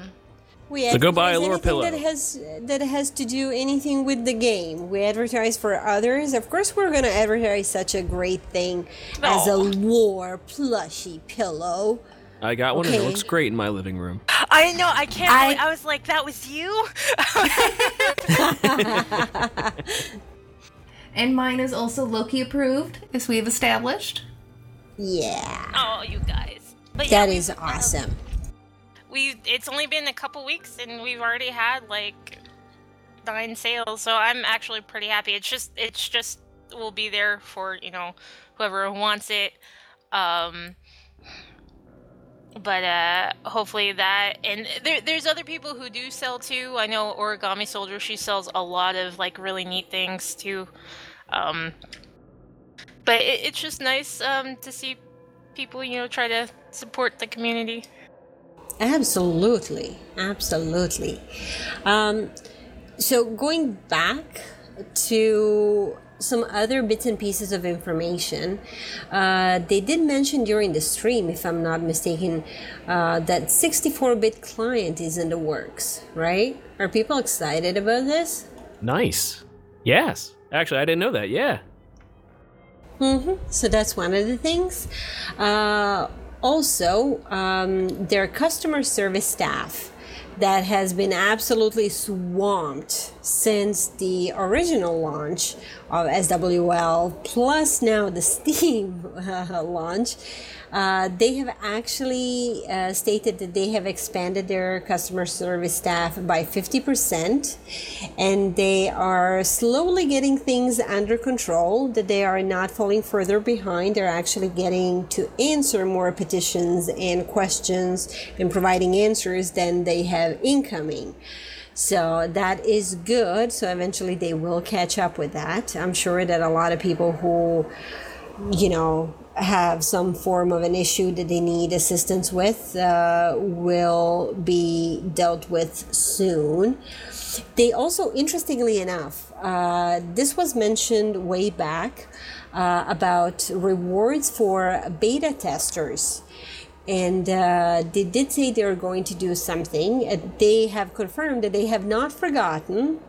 We So go buy a advertise lore anything pillow. That has that has to do anything with the game. We advertise for others. Of course, we're gonna advertise such a great thing as a No. lore plushy pillow. I got one and it looks great in my living room. I know. I can't. I- believe- I was like, that was you. And mine is also Loki approved, as we've established. Yeah, oh, you guys. But that we- is awesome. We it's only been a couple weeks and we've already had like nine sales, so I'm actually pretty happy. It's just it's just will be there for you know whoever wants it. Um, but uh, hopefully that and there, there's other people who do sell too. I know Origami Soldier she sells a lot of like really neat things too. Um, but it, it's just nice um, to see people you know try to support the community. Absolutely, absolutely. Um, so going back to some other bits and pieces of information, uh, they did mention during the stream, if I'm not mistaken, uh, that 64-bit client is in the works. Right? Are people excited about this? Nice. Yes. Actually, I didn't know that. Yeah. Hmm So that's one of the things. Uh, also, um, their customer service staff that has been absolutely swamped since the original launch of SWL, plus now the Steam uh, launch. Uh, they have actually uh, stated that they have expanded their customer service staff by 50% and they are slowly getting things under control, that they are not falling further behind. They're actually getting to answer more petitions and questions and providing answers than they have incoming. So that is good. So eventually they will catch up with that. I'm sure that a lot of people who, you know, have some form of an issue that they need assistance with uh, will be dealt with soon. They also, interestingly enough, uh, this was mentioned way back uh, about rewards for beta testers. And uh, they did say they were going to do something. Uh, they have confirmed that they have not forgotten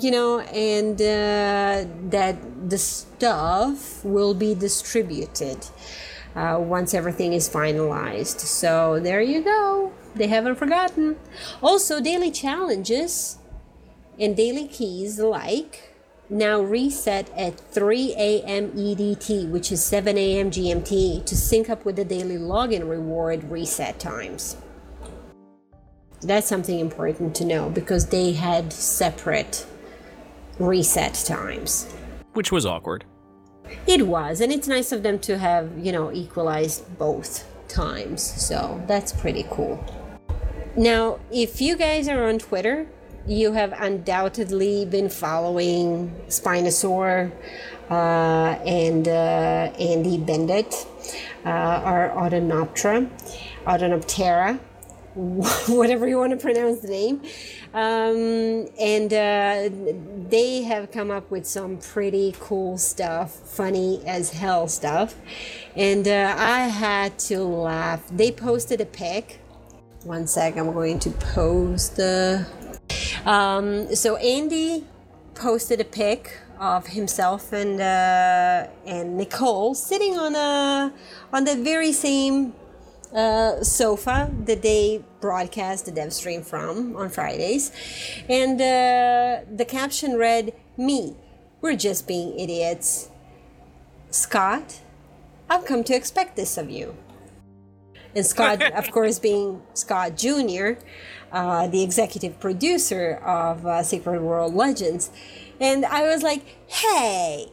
you know, and uh, that the stuff will be distributed uh, once everything is finalized. So there you go. They haven't forgotten. Also, daily challenges and daily keys like now reset at 3 a.m. EDT, which is 7 a.m. GMT, to sync up with the daily login reward reset times. That's something important to know because they had separate reset times. Which was awkward. It was, and it's nice of them to have, you know, equalized both times. So that's pretty cool. Now, if you guys are on Twitter, you have undoubtedly been following Spinosaur uh, and uh, Andy Bendit, uh, or Autonoptera, Autonoptera, whatever you want to pronounce the name. Um, and uh, they have come up with some pretty cool stuff, funny as hell stuff. And uh, I had to laugh. They posted a pic. One sec, I'm going to post the. Um, so Andy posted a pic of himself and uh, and Nicole sitting on a on the very same uh, sofa that they broadcast the dev stream from on Fridays. And uh, the caption read, Me, we're just being idiots. Scott, I've come to expect this of you. And Scott, of course, being Scott Jr., uh, the executive producer of uh, Secret World Legends. And I was like, hey,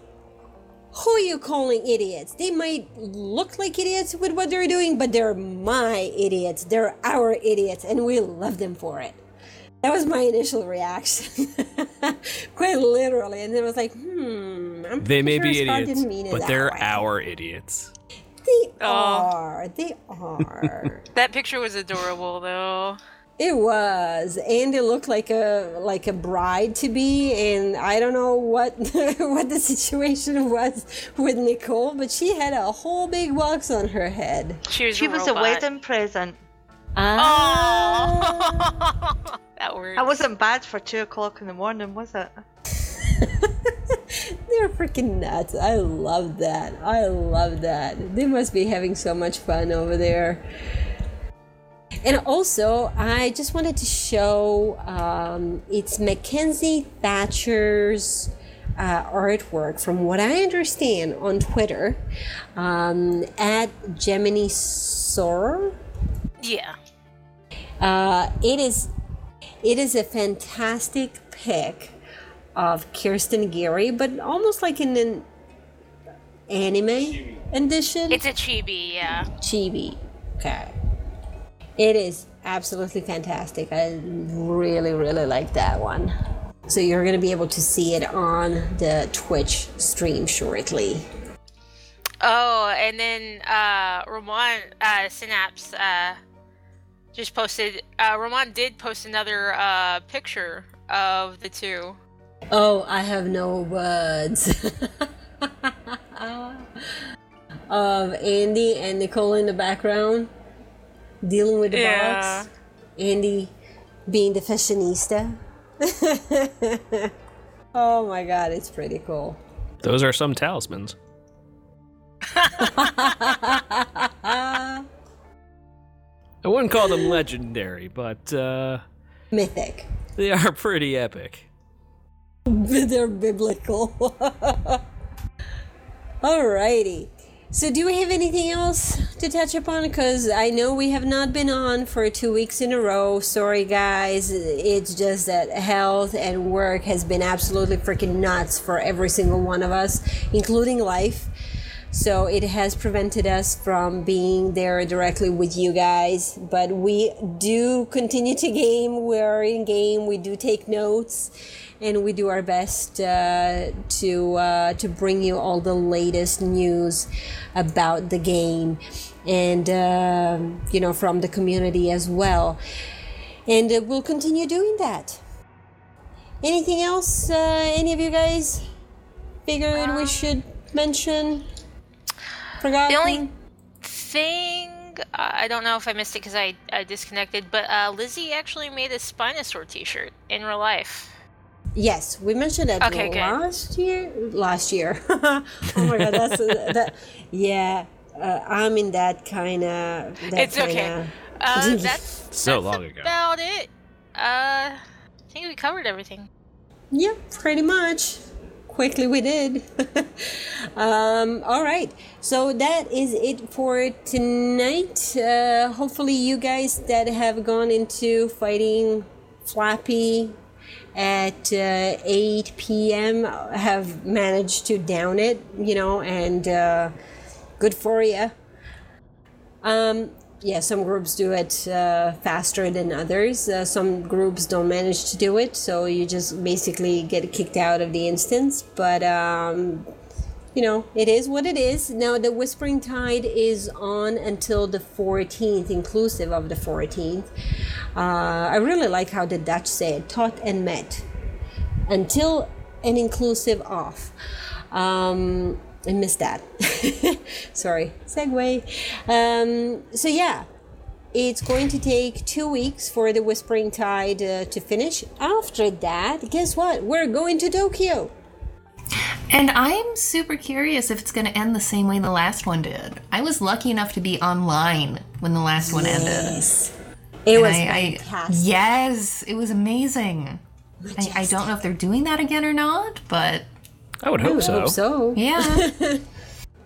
who are you calling idiots? They might look like idiots with what they're doing, but they're my idiots. They're our idiots, and we love them for it. That was my initial reaction, quite literally. And then I was like, hmm. I'm They may sure be Scott idiots, didn't mean it but they're way. our idiots. They Oh. are. They are. That picture was adorable though. It was. and it looked like a like a bride to be, and I don't know what what the situation was with Nicole, but she had a whole big box on her head. She was She a was a robot. wedding present. Ah. Oh, that works. That wasn't bad for two o'clock in the morning, was it? They're freaking nuts. I love that. I love that. They must be having so much fun over there. And also, I just wanted to show um, it's Mackenzie Thatcher's uh, artwork, from what I understand on Twitter, um, at Gemini Sor. Yeah. Uh, it is it is a fantastic pic of Kirsten Geary, but almost like in an anime edition. It's a chibi, yeah. chibi. Okay. It is absolutely fantastic. I really, really like that one. So you're going to be able to see it on the Twitch stream shortly. Oh, and then uh, Ramon uh, Synapse uh, just posted. Uh, Ramon did post another uh, picture of the two. Oh, I have no words. of Andy and Nicole in the background dealing with the Yeah. box. Andy being the fashionista. oh my god, it's pretty cool. Those are some talismans. I wouldn't call them legendary, but uh, Mythic. they are pretty epic. They're biblical. Alrighty. So, do we have anything else to touch upon? Because I know we have not been on for two weeks in a row. Sorry, guys. It's just that health and work has been absolutely freaking nuts for every single one of us, including life. So it has prevented us from being there directly with you guys. But we do continue to game. We're in game. We do take notes, and we do our best uh, to uh, to bring you all the latest news about the game, and um you know from the community as well. And uh, we'll continue doing that. Anything else? Uh, any of you guys figured we should mention? Forgotten? The only thing uh, I don't know if I missed it because I, I disconnected, but uh, Lizzie actually made a Spinosaur T-shirt in real life. Yes, we mentioned that Okay, good. last year. Last year. oh my god, that's that. Yeah, uh, I'm in that kind of. It's okay. Uh, that's So that's long ago. about it. Uh, I think we covered everything. Yeah, pretty much. Quickly we did. um, all right, so that is it for tonight. Uh, hopefully, you guys that have gone into fighting Flappy at uh, 8 p.m. have managed to down it, you know, and uh, good for you. Um, yeah, some groups do it uh, faster than others. Uh, some groups don't manage to do it, so you just basically get kicked out of the instance. But um, you know, it is what it is. Now, the Whispering Tide is on until the 14th, inclusive of the 14th. Uh, I really like how the Dutch say it tot en met until and inclusive of. Um, I missed that. Sorry, segue. Um, so, yeah, it's going to take two weeks for the Whispering Tide uh, to finish. After that, guess what? We're going to Tokyo. And I'm super curious if it's going to end the same way the last one did. I was lucky enough to be online when the last one ended. Yes. It And was I, I- yes, it was amazing. I, I don't know if they're doing that again or not, but I would I would so. hope so. yeah.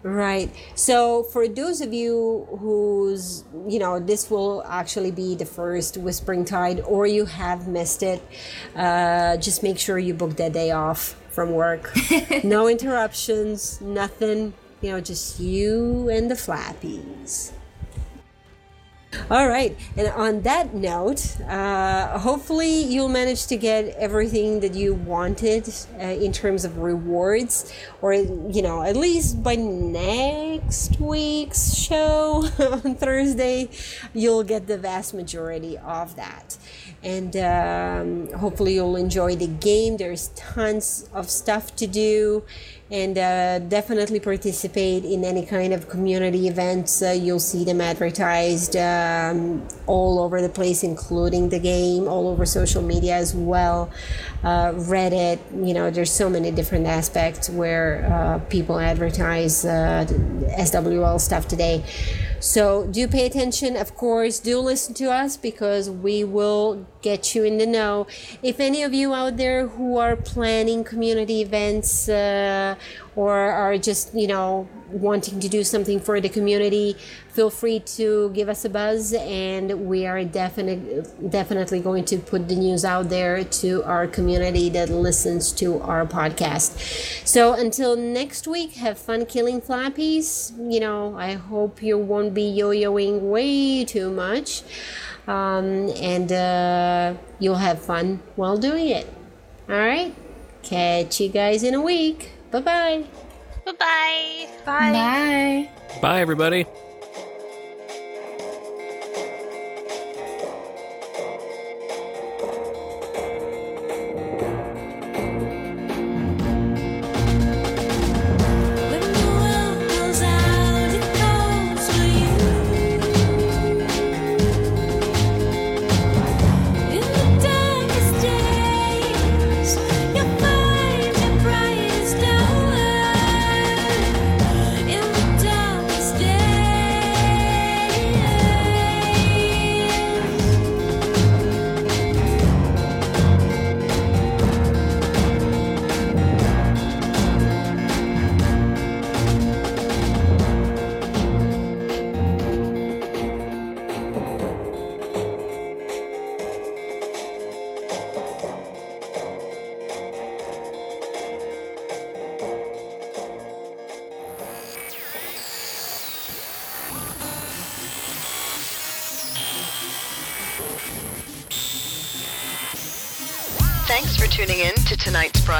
Right. So for those of you who's, you know, this will actually be the first Whispering Tide or you have missed it, uh, just make sure you book that day off from work. no interruptions, nothing, you know, just you and the flappies. All right, and on that note, uh, hopefully you'll manage to get everything that you wanted uh, in terms of rewards, or you know, at least by next week's show on Thursday, you'll get the vast majority of that. And um, hopefully you'll enjoy the game. There's tons of stuff to do and uh, definitely participate in any kind of community events. Uh, you'll see them advertised um, all over the place, including the game, all over social media as well. Uh, Reddit, you know, there's so many different aspects where uh, people advertise uh, SWL stuff today. So do pay attention, of course. Do listen to us because we will get you in the know. If any of you out there who are planning community events uh, or are just, you know, wanting to do something for the community, feel free to give us a buzz and we are definite, definitely going to put the news out there to our community that listens to our podcast. So until next week, have fun killing flappies. You know, I hope you won't be yo-yoing way too much, um, and uh, you'll have fun while doing it. All right. Catch you guys in a week. Bye bye. Bye-bye. Bye. Bye, everybody.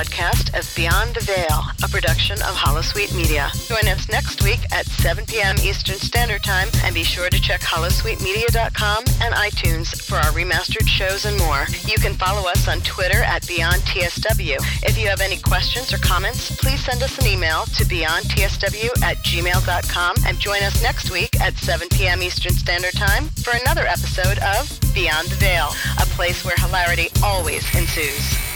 Broadcast of Beyond the Veil, a production of Holosuite Media. Join us next week at 7 p.m. Eastern Standard Time, and be sure to check holosuitemedia.com and iTunes for our remastered shows and more. You can follow us on Twitter at BeyondTSW. If you have any questions or comments, please send us an email to beyondtsw at gmail.com and join us next week at 7 p.m. Eastern Standard Time for another episode of Beyond the Veil, a place where hilarity always ensues.